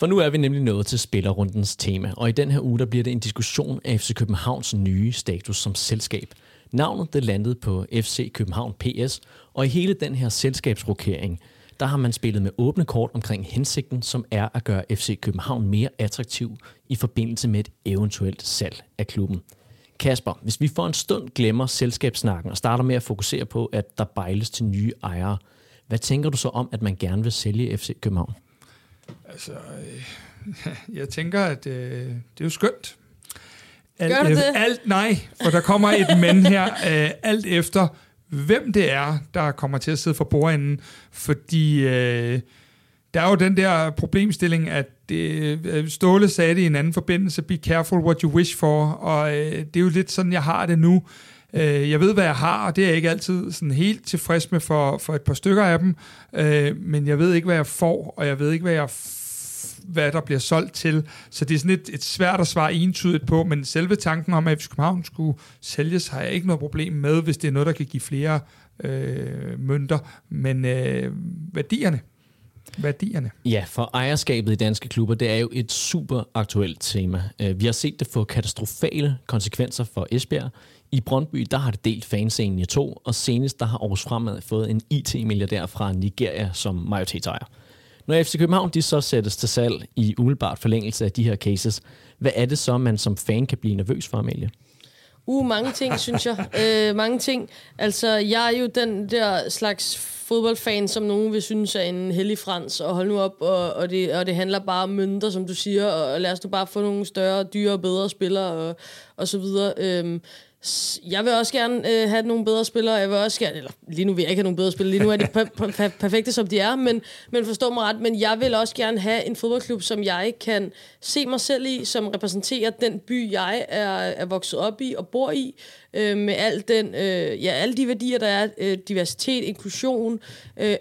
For nu er vi nemlig nået til spillerrundens tema, og i den her uge der bliver det en diskussion af FC Københavns nye status som selskab. Navnet det landede på FC København PS, og i hele den her selskabsrokering, der har man spillet med åbne kort omkring hensigten, som er at gøre FC København mere attraktiv i forbindelse med et eventuelt salg af klubben. Kasper, hvis vi for en stund glemmer selskabssnakken og starter med at fokusere på, at der bejles til nye ejere, hvad tænker du så om, at man gerne vil sælge FC København? Altså, øh, jeg tænker, at øh, det er jo skønt. Alt, Gør du det? Alt, nej, for der kommer et men her, øh, alt efter, hvem det er, der kommer til at sidde for bordenden. Fordi øh, der er jo den der problemstilling, at det, øh, Ståle sagde det i en anden forbindelse, be careful what you wish for, og øh, det er jo lidt sådan, jeg har det nu. Øh, jeg ved, hvad jeg har, og det er jeg ikke altid sådan helt tilfreds med for, for et par stykker af dem, øh, men jeg ved ikke, hvad jeg får, og jeg ved ikke, hvad jeg hvad der bliver solgt til. Så det er sådan et, et svært at svare entydigt på, men selve tanken om, at FC København skulle sælges, har jeg ikke noget problem med, hvis det er noget, der kan give flere øh, mønter. Men øh, værdierne, værdierne. Ja, for ejerskabet i danske klubber, det er jo et super aktuelt tema. Øh, vi har set det få katastrofale konsekvenser for Esbjerg. I Brøndby, der har det delt fanscenen i to, og senest der har Aarhus Fremad fået en IT-milliardær fra Nigeria som majoritetsejer. Når FC København de så sættes til salg i umiddelbart forlængelse af de her cases, hvad er det så, man som fan kan blive nervøs for, Amalie? Uh, mange ting, synes jeg. Øh, mange ting. Altså, jeg er jo den der slags fodboldfan, som nogen vil synes er en hellig frans, og hold nu op, og, og, det, og det handler bare om mønter, som du siger, og lad os nu bare få nogle større, dyre og bedre spillere, og, og så videre. S- jeg vil også gerne øh, have nogle bedre spillere, jeg vil også gerne, eller lige nu vil jeg ikke have nogle bedre spillere, lige nu er de per- per- per- perfekte, som de er, men, men forstå mig ret, men jeg vil også gerne have en fodboldklub, som jeg kan se mig selv i, som repræsenterer den by, jeg er, er vokset op i og bor i, øh, med al den, øh, ja, alle de værdier, der er, øh, diversitet, inklusion, øh,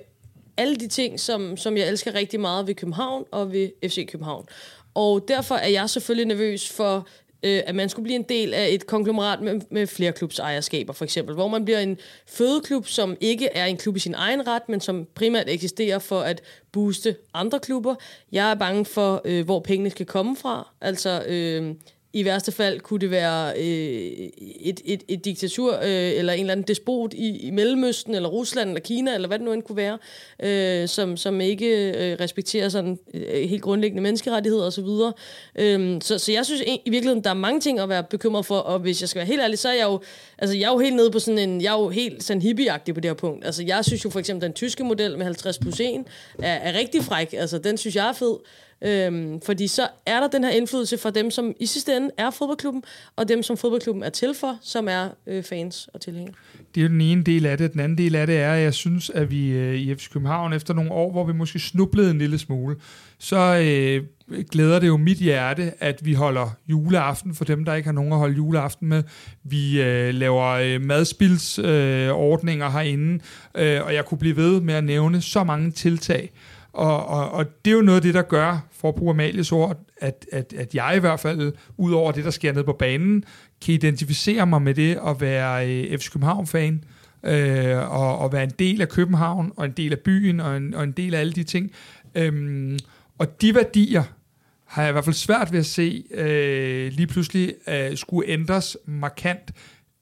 alle de ting, som, som jeg elsker rigtig meget ved København og ved FC København. Og derfor er jeg selvfølgelig nervøs for, øh, at man skulle blive en del af et konglomerat med, med flere klubsejerskaber, for eksempel, hvor man bliver en fødeklub, som ikke er en klub i sin egen ret, men som primært eksisterer for at booste andre klubber. Jeg er bange for, øh, hvor pengene skal komme fra. Altså, øh, i værste fald kunne det være øh, et, et, et diktatur øh, eller en eller anden despot i, i Mellemøsten, eller Rusland, eller Kina, eller hvad det nu end kunne være, øh, som, som ikke øh, respekterer sådan øh, helt grundlæggende menneskerettigheder osv. Så, øh, så, så jeg synes i virkeligheden, der er mange ting at være bekymret for, og hvis jeg skal være helt ærlig, så er jeg jo, altså jeg er jo helt nede på sådan en, jeg er jo helt sådan hippieagtig på det her punkt. Altså jeg synes jo for eksempel, den tyske model med 50 plus 1 er, er rigtig fræk, altså den synes jeg er fed. Øhm, fordi så er der den her indflydelse fra dem, som i sidste ende er fodboldklubben, og dem, som fodboldklubben er til for, som er øh, fans og tilhængere. Det er den ene del af det. Den anden del af det er, at jeg synes, at vi øh, i FC København, efter nogle år, hvor vi måske snublede en lille smule, så øh, glæder det jo mit hjerte, at vi holder juleaften for dem, der ikke har nogen at holde juleaften med. Vi øh, laver øh, madspilsordninger øh, herinde, øh, og jeg kunne blive ved med at nævne så mange tiltag. Og, og, og det er jo noget af det, der gør, for at bruge Amalies ord, at, at, at jeg i hvert fald, ud over det, der sker nede på banen, kan identificere mig med det at være øh, FC København-fan, øh, og, og være en del af København, og en del af byen, og en, og en del af alle de ting. Øhm, og de værdier har jeg i hvert fald svært ved at se øh, lige pludselig øh, skulle ændres markant,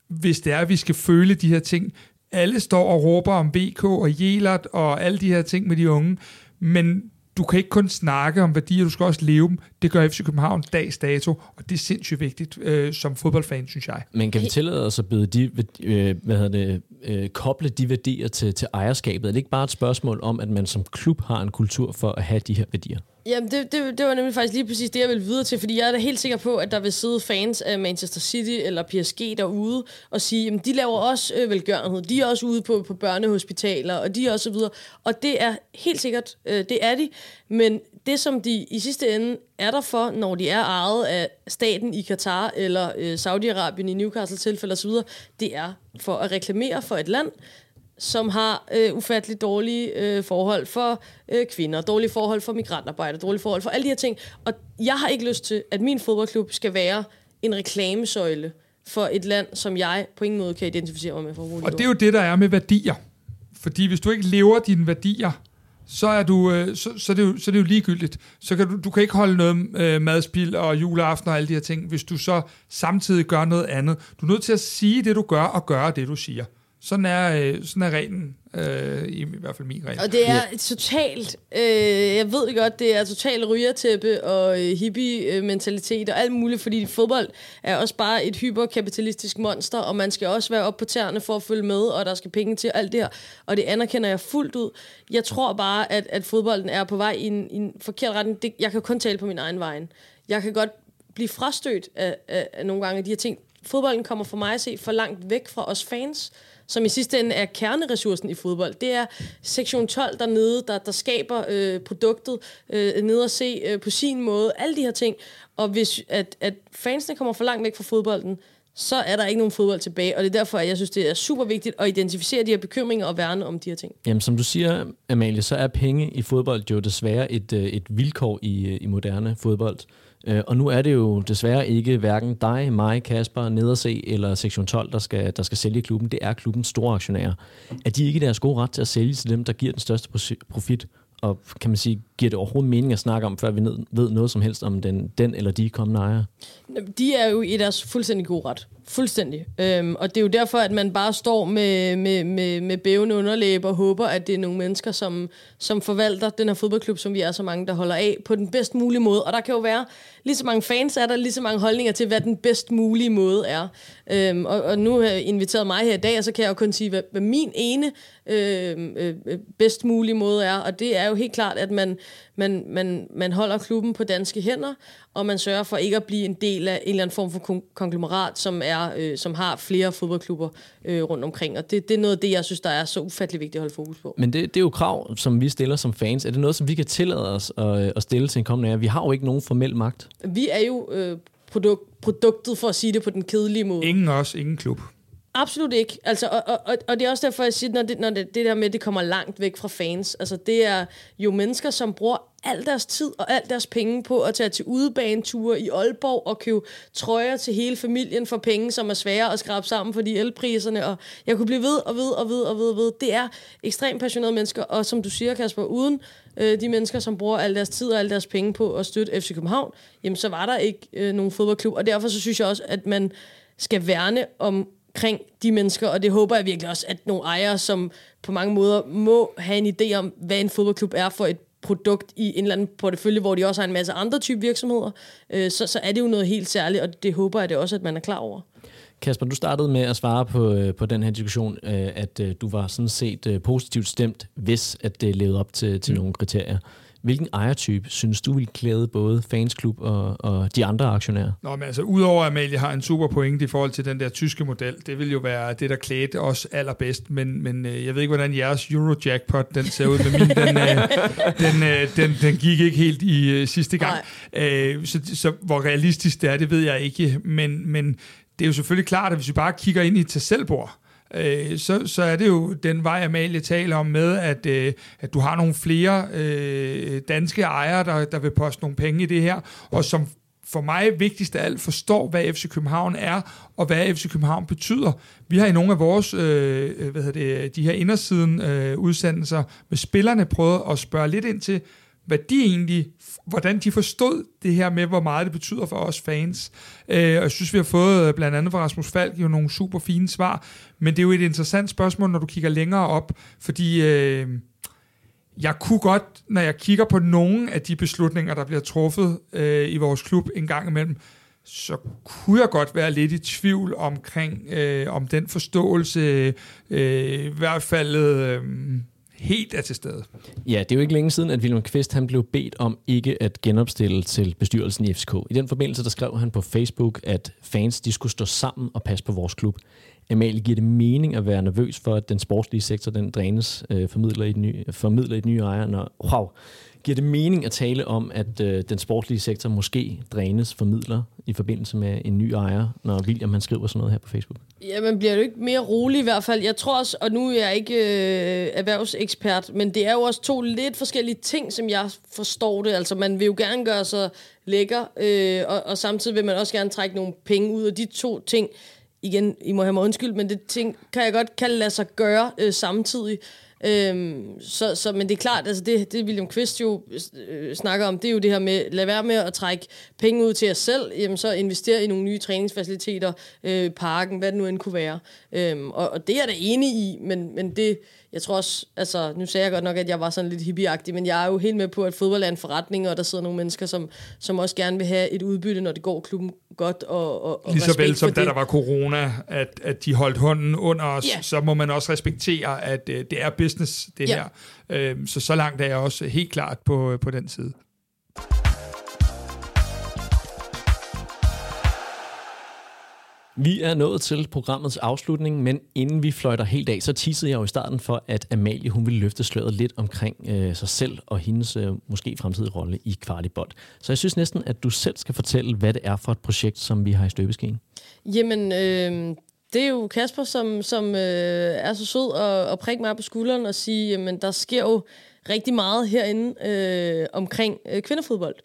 hvis det er, at vi skal føle de her ting. Alle står og råber om VK og Jelert og alle de her ting med de unge, men du kan ikke kun snakke om værdier, du skal også leve dem. Det gør FC København dags dato, og det er sindssygt vigtigt øh, som fodboldfan, synes jeg. Men kan vi tillade os at byde de, øh, hvad hedder det, øh, koble de værdier til, til ejerskabet? Er det ikke bare et spørgsmål om, at man som klub har en kultur for at have de her værdier? Jamen, det, det, det var nemlig faktisk lige præcis det, jeg ville videre til, fordi jeg er da helt sikker på, at der vil sidde fans af Manchester City eller PSG derude og sige, at de laver også øh, velgørenhed, de er også ude på, på børnehospitaler, og de er også så videre. Og det er helt sikkert, øh, det er de, men det, som de i sidste ende er der for, når de er ejet af staten i Katar eller øh, Saudi-Arabien i Newcastle tilfælde osv., det er for at reklamere for et land, som har øh, ufatteligt dårlige øh, forhold for øh, kvinder, dårlige forhold for migrantarbejder, dårlige forhold for alle de her ting. Og jeg har ikke lyst til, at min fodboldklub skal være en reklamesøjle for et land, som jeg på ingen måde kan identificere mig med. For og det er jo det, der er med værdier. Fordi hvis du ikke lever dine værdier, så er, du, øh, så, så, er det jo, så er det jo ligegyldigt. Så kan du, du kan ikke holde noget øh, madspil og juleaften og alle de her ting, hvis du så samtidig gør noget andet. Du er nødt til at sige det, du gør, og gøre det, du siger. Sådan er, øh, sådan er reglen, øh, i, i hvert fald min regel. Og det er ja. totalt, øh, jeg ved det godt, det er totalt rygertæppe og øh, hippie-mentalitet og alt muligt, fordi fodbold er også bare et hyperkapitalistisk monster, og man skal også være op på tæerne for at følge med, og der skal penge til alt det her. Og det anerkender jeg fuldt ud. Jeg tror bare, at, at fodbolden er på vej i en, i en forkert retning. Det, jeg kan kun tale på min egen vej. Jeg kan godt blive frastødt af, af, af nogle gange af de her ting. Fodbolden kommer for mig at se for langt væk fra os fans, som i sidste ende er kerneressourcen i fodbold. Det er sektion 12 dernede, der, der skaber øh, produktet øh, nede og se øh, på sin måde. Alle de her ting. Og hvis at, at fansene kommer for langt væk fra fodbolden, så er der ikke nogen fodbold tilbage, og det er derfor, at jeg synes, det er super vigtigt at identificere de her bekymringer og værne om de her ting. Jamen, som du siger, Amalie, så er penge i fodbold jo desværre et, øh, et vilkår i, øh, i moderne fodbold. Øh, og nu er det jo desværre ikke hverken dig, mig, Kasper, Nederse eller Sektion 12, der skal, der skal sælge klubben. Det er klubbens store aktionærer. Er de ikke deres gode ret til at sælge til dem, der giver den største profit? Og kan man sige, giver det overhovedet mening at snakke om, før vi ved noget som helst om den, den eller de kommende ejere? De er jo i deres fuldstændig gode ret. Fuldstændig. Øhm, og det er jo derfor, at man bare står med, med, med, med bævende underlæb og håber, at det er nogle mennesker, som, som forvalter den her fodboldklub, som vi er så mange, der holder af, på den bedst mulige måde. Og der kan jo være lige så mange fans, er der lige så mange holdninger til, hvad den bedst mulige måde er. Øhm, og, og nu har jeg inviteret mig her i dag, og så kan jeg jo kun sige, hvad, hvad min ene øhm, øh, øh, bedst mulige måde er. Og det er jo helt klart, at man, man, man, man holder klubben på danske hænder, og man sørger for ikke at blive en del af en eller anden form for kon- konglomerat, som, er, øh, som har flere fodboldklubber øh, rundt omkring. Og det, det er noget af det, jeg synes, der er så ufattelig vigtigt at holde fokus på. Men det, det er jo krav, som vi stiller som fans. Er det noget, som vi kan tillade os at, at stille til en kommende ære? Vi har jo ikke nogen formel magt. Vi er jo øh, produk- produktet, for at sige det på den kedelige måde. Ingen os, ingen klub. Absolut ikke. Altså, og, og, og det er også derfor, jeg siger, når det, når det, det der med, at det kommer langt væk fra fans. Altså, det er jo mennesker, som bruger al deres tid og al deres penge på at tage til udebaneture i Aalborg og købe trøjer til hele familien for penge, som er svære at skrabe sammen for de elpriserne. Og jeg kunne blive ved og ved og ved og ved og ved. Det er ekstremt passionerede mennesker, og som du siger, Kasper, uden øh, de mennesker, som bruger al deres tid og al deres penge på at støtte FC København, jamen så var der ikke øh, nogen fodboldklub. Og derfor så synes jeg også, at man skal værne om omkring de mennesker, og det håber jeg virkelig også, at nogle ejere, som på mange måder må have en idé om, hvad en fodboldklub er for et produkt i en eller anden portefølje, hvor de også har en masse andre typer virksomheder, øh, så, så er det jo noget helt særligt, og det håber jeg det også, at man er klar over. Kasper, du startede med at svare på, øh, på den her diskussion, øh, at du var sådan set positivt stemt, hvis at det levede op til, til mm. nogle kriterier. Hvilken ejertype synes du vil klæde både fansklub og, og de andre aktionærer? Nå, men altså, udover at Amalie har en super point i forhold til den der tyske model, det vil jo være det, der klædte os allerbedst, men, men øh, jeg ved ikke, hvordan jeres Eurojackpot, den ser ud, med min, den, øh, den, øh, den, den gik ikke helt i sidste gang. Øh, så, så hvor realistisk det er, det ved jeg ikke, men, men det er jo selvfølgelig klart, at hvis vi bare kigger ind i et tasselbord, øh, så, så er det jo den vej, Amalie taler om med, at, øh, at du har nogle flere øh, danske ejere, der, der vil poste nogle penge i det her, og som for mig vigtigst af alt forstår, hvad FC København er, og hvad FC København betyder. Vi har i nogle af vores, øh, øh, hvad hedder det, de her indersiden øh, udsendelser med spillerne prøvet at spørge lidt ind til, hvad de egentlig, hvordan de forstod det her med, hvor meget det betyder for os fans. Øh, og jeg synes, vi har fået øh, blandt andet fra Rasmus Falk jo nogle super fine svar, men det er jo et interessant spørgsmål, når du kigger længere op, fordi øh, jeg kunne godt, når jeg kigger på nogle af de beslutninger, der bliver truffet øh, i vores klub en gang imellem, så kunne jeg godt være lidt i tvivl omkring, øh, om den forståelse, øh, i hvert fald øh, helt er til stede. Ja, det er jo ikke længe siden, at William Kvist han blev bedt om ikke at genopstille til bestyrelsen i FCK. I den forbindelse der skrev han på Facebook, at fans de skulle stå sammen og passe på vores klub. Amalie, giver det mening at være nervøs for, at den sportslige sektor den drænes, øh, formidler, i den ny, formidler i den nye ejer, når, wow, giver det mening at tale om, at øh, den sportslige sektor måske drænes, for midler i forbindelse med en ny ejer, når William han skriver sådan noget her på Facebook? Jamen bliver det ikke mere rolig i hvert fald. Jeg tror også, og nu er jeg ikke øh, erhvervsekspert, men det er jo også to lidt forskellige ting, som jeg forstår det. Altså, man vil jo gerne gøre sig lækker, øh, og, og samtidig vil man også gerne trække nogle penge ud, og de to ting, igen, I må have mig undskyld, men det ting kan jeg godt kan lade sig gøre øh, samtidig. Øhm, så, så, men det er klart, altså det, det William Quist jo øh, snakker om, det er jo det her med, lad være med at trække penge ud til jer selv, jamen så investere i nogle nye træningsfaciliteter, øh, parken, hvad det nu end kunne være. Øhm, og, og det er jeg da enig i, men, men det, jeg tror også, altså nu sagde jeg godt nok, at jeg var sådan lidt hippieagtig, men jeg er jo helt med på, at fodbold er en forretning, og der sidder nogle mennesker, som, som også gerne vil have et udbytte, når det går klubben godt. Og, og, og Lige så vel som da der var corona, at, at de holdt hånden under os, yeah. så må man også respektere, at uh, det er business, det yeah. her. Uh, så så langt er jeg også helt klart på, på den side. Vi er nået til programmets afslutning, men inden vi fløjter helt af, så tissede jeg jo i starten for, at Amalie hun ville løfte sløret lidt omkring øh, sig selv og hendes øh, måske fremtidige rolle i Kvartibold. Så jeg synes næsten, at du selv skal fortælle, hvad det er for et projekt, som vi har i støbeskeen. Jamen, øh, det er jo Kasper, som, som øh, er så sød og, og prikke mig på skulderen og sige, jamen der sker jo rigtig meget herinde øh, omkring øh, kvindefodbold.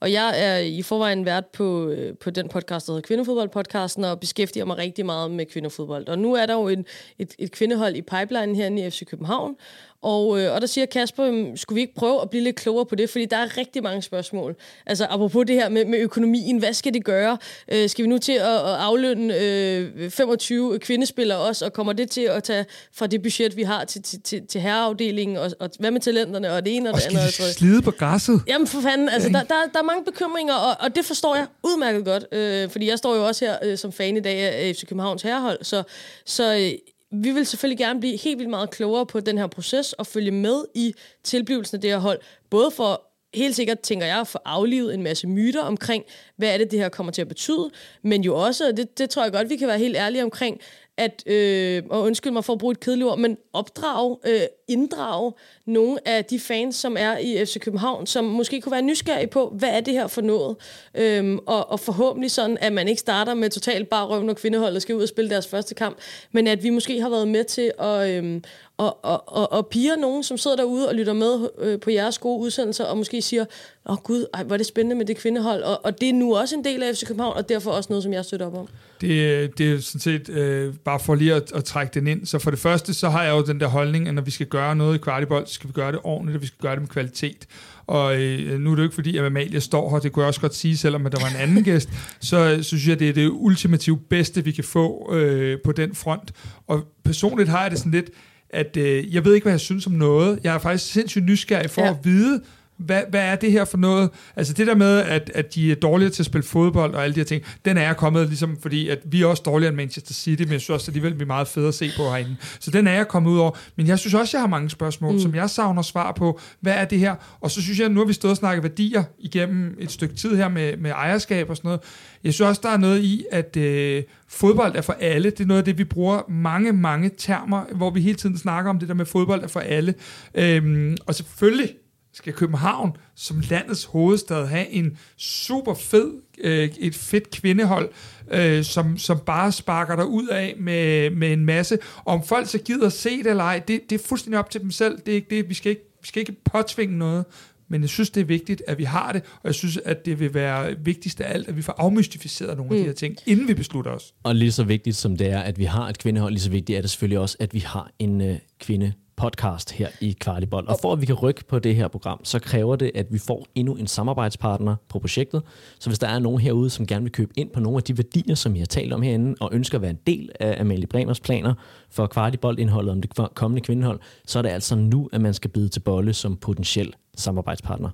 Og jeg er i forvejen vært på, øh, på den podcast, der hedder Kvindefodboldpodcasten, og beskæftiger mig rigtig meget med kvindefodbold. Og nu er der jo en, et, et kvindehold i pipeline her i FC København, og, øh, og der siger Kasper, skulle vi ikke prøve at blive lidt klogere på det? Fordi der er rigtig mange spørgsmål. Altså apropos det her med, med økonomien, hvad skal det gøre? Øh, skal vi nu til at, at aflønne øh, 25 kvindespillere også, og kommer det til at tage fra det budget, vi har til, til, til, til herreafdelingen, og, og hvad med talenterne, og det ene og, og det andet? Og skal de slide på græsset? Jamen for fanden, altså der, der, der er mange bekymringer, og, og det forstår jeg udmærket godt, øh, fordi jeg står jo også her øh, som fan i dag af FC Københavns herrehold, så, så øh, vi vil selvfølgelig gerne blive helt vildt meget klogere på den her proces og følge med i tilblivelsen af det her hold. Både for helt sikkert, tænker jeg, at få aflivet en masse myter omkring, hvad er det, det her kommer til at betyde, men jo også, det, det tror jeg godt, vi kan være helt ærlige omkring, at, øh, og undskyld mig for at bruge et kedeligt ord, men opdrage, øh, inddrage nogle af de fans, som er i FC København, som måske kunne være nysgerrige på, hvad er det her for noget? Øhm, og, og forhåbentlig sådan, at man ikke starter med totalt bare røv, når kvindeholdet skal ud og spille deres første kamp, men at vi måske har været med til at, øhm, og, og, og, og piger nogen, som sidder derude og lytter med øh, på jeres gode udsendelser, og måske siger, åh oh, gud, ej, hvor er det spændende med det kvindehold, og, og det er nu også en del af FC København, og derfor også noget, som jeg støtter op om. Det, det er sådan set, øh, bare for lige at, at trække den ind, så for det første, så har jeg jo den der holdning, at når vi skal gøre noget i kvartibold, så skal vi gøre det ordentligt, og vi skal gøre det med kvalitet. Og øh, nu er det jo ikke fordi, at Amalie står her, det kunne jeg også godt sige, selvom at der var en anden gæst, så, så synes jeg, det er det ultimativt bedste, vi kan få øh, på den front. Og personligt har jeg det sådan lidt, at øh, jeg ved ikke, hvad jeg synes om noget. Jeg er faktisk sindssygt nysgerrig for ja. at vide, hvad, hvad er det her for noget? Altså det der med, at, at de er dårligere til at spille fodbold og alle de her ting, den er kommet ligesom, fordi at vi er også dårligere end Manchester City, men jeg synes også, alligevel vi er meget fede at se på herinde. Så den er jeg kommet ud over. Men jeg synes også, jeg har mange spørgsmål, mm. som jeg savner svar på. Hvad er det her? Og så synes jeg, at nu har vi stået og snakket værdier igennem et stykke tid her med, med ejerskab og sådan noget. Jeg synes også, der er noget i, at øh, fodbold er for alle. Det er noget af det, vi bruger mange, mange termer, hvor vi hele tiden snakker om det der med fodbold er for alle. Øhm, og selvfølgelig skal København som landets hovedstad have en super fed, øh, et fedt kvindehold, øh, som, som bare sparker der ud af med, med en masse. Og om folk så gider se det eller ej, det, det er fuldstændig op til dem selv. Det er ikke det. Vi skal ikke, vi skal ikke påtvinge noget. Men jeg synes, det er vigtigt, at vi har det, og jeg synes, at det vil være vigtigst af alt, at vi får afmystificeret nogle mm. af de her ting, inden vi beslutter os. Og lige så vigtigt som det er, at vi har et kvindehold, lige så vigtigt er det selvfølgelig også, at vi har en øh, kvinde podcast her i Kvartibold. Og for at vi kan rykke på det her program, så kræver det, at vi får endnu en samarbejdspartner på projektet. Så hvis der er nogen herude, som gerne vil købe ind på nogle af de værdier, som vi har talt om herinde, og ønsker at være en del af Amalie Bremers planer for Kvartibold-indholdet om det kommende kvindehold, så er det altså nu, at man skal bide til bolle som potentiel samarbejdspartner.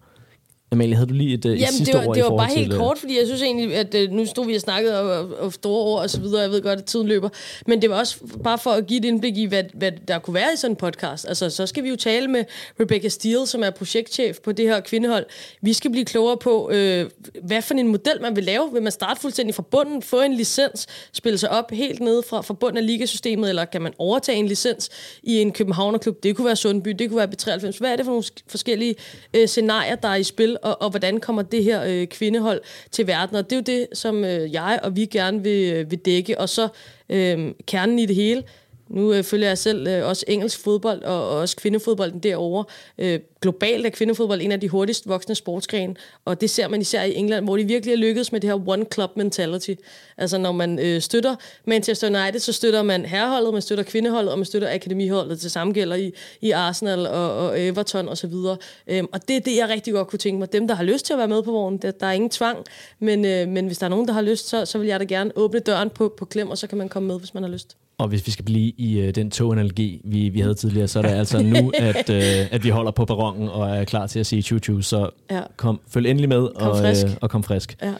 Amalie, havde du lige et, Jamen, et sidste det var, ord det var bare til, helt øh, kort, fordi jeg synes egentlig, at øh, nu stod vi og snakkede og, og store ord og så videre, jeg ved godt, at tiden løber, men det var også bare for at give et indblik i, hvad, hvad der kunne være i sådan en podcast. Altså, så skal vi jo tale med Rebecca Steele, som er projektchef på det her kvindehold. Vi skal blive klogere på, øh, hvad for en model man vil lave. Vil man starte fuldstændig fra bunden, få en licens, spille sig op helt nede fra, fra bunden af ligasystemet, eller kan man overtage en licens i en Københavnerklub? Det kunne være Sundby, det kunne være B93. Hvad er det for nogle forskellige øh, scenarier, der er i spil, og, og hvordan kommer det her øh, kvindehold til verden? Og det er jo det, som øh, jeg og vi gerne vil, øh, vil dække. Og så øh, kernen i det hele, nu øh, følger jeg selv øh, også engelsk fodbold og, og også kvindefodbolden derovre. Øh, globalt er kvindefodbold en af de hurtigst voksne sportsgrene, og det ser man især i England, hvor de virkelig er lykkedes med det her one club mentality. Altså når man øh, støtter Manchester United, så støtter man herreholdet, man støtter kvindeholdet, og man støtter akademiholdet. Det samme gælder i, i Arsenal og, og Everton osv. Og, øh, og det er det, jeg rigtig godt kunne tænke mig. Dem, der har lyst til at være med på vognen, der, der er ingen tvang, men, øh, men hvis der er nogen, der har lyst, så, så vil jeg da gerne åbne døren på, på klem, og så kan man komme med, hvis man har lyst. Og hvis vi skal blive i øh, den toganalogi, vi, vi havde tidligere, så er det altså nu, at, øh, at vi holder på perronen og er klar til at sige choo Så Ja. kom, følg endelig med Kom og, frisk. øh, og kom frisk. Ja.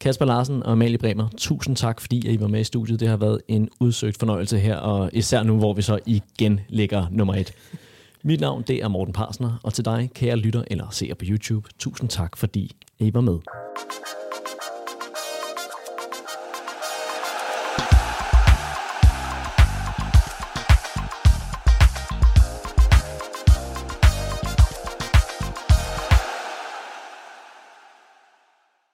Kasper Larsen og Amalie Bremer, tusind tak, fordi I var med i studiet. Det har været en udsøgt fornøjelse her, og især nu, hvor vi så igen ligger nummer et. Mit navn, det er Morten Parsner, og til dig, kære lytter eller seer på YouTube, tusind tak, fordi I var med.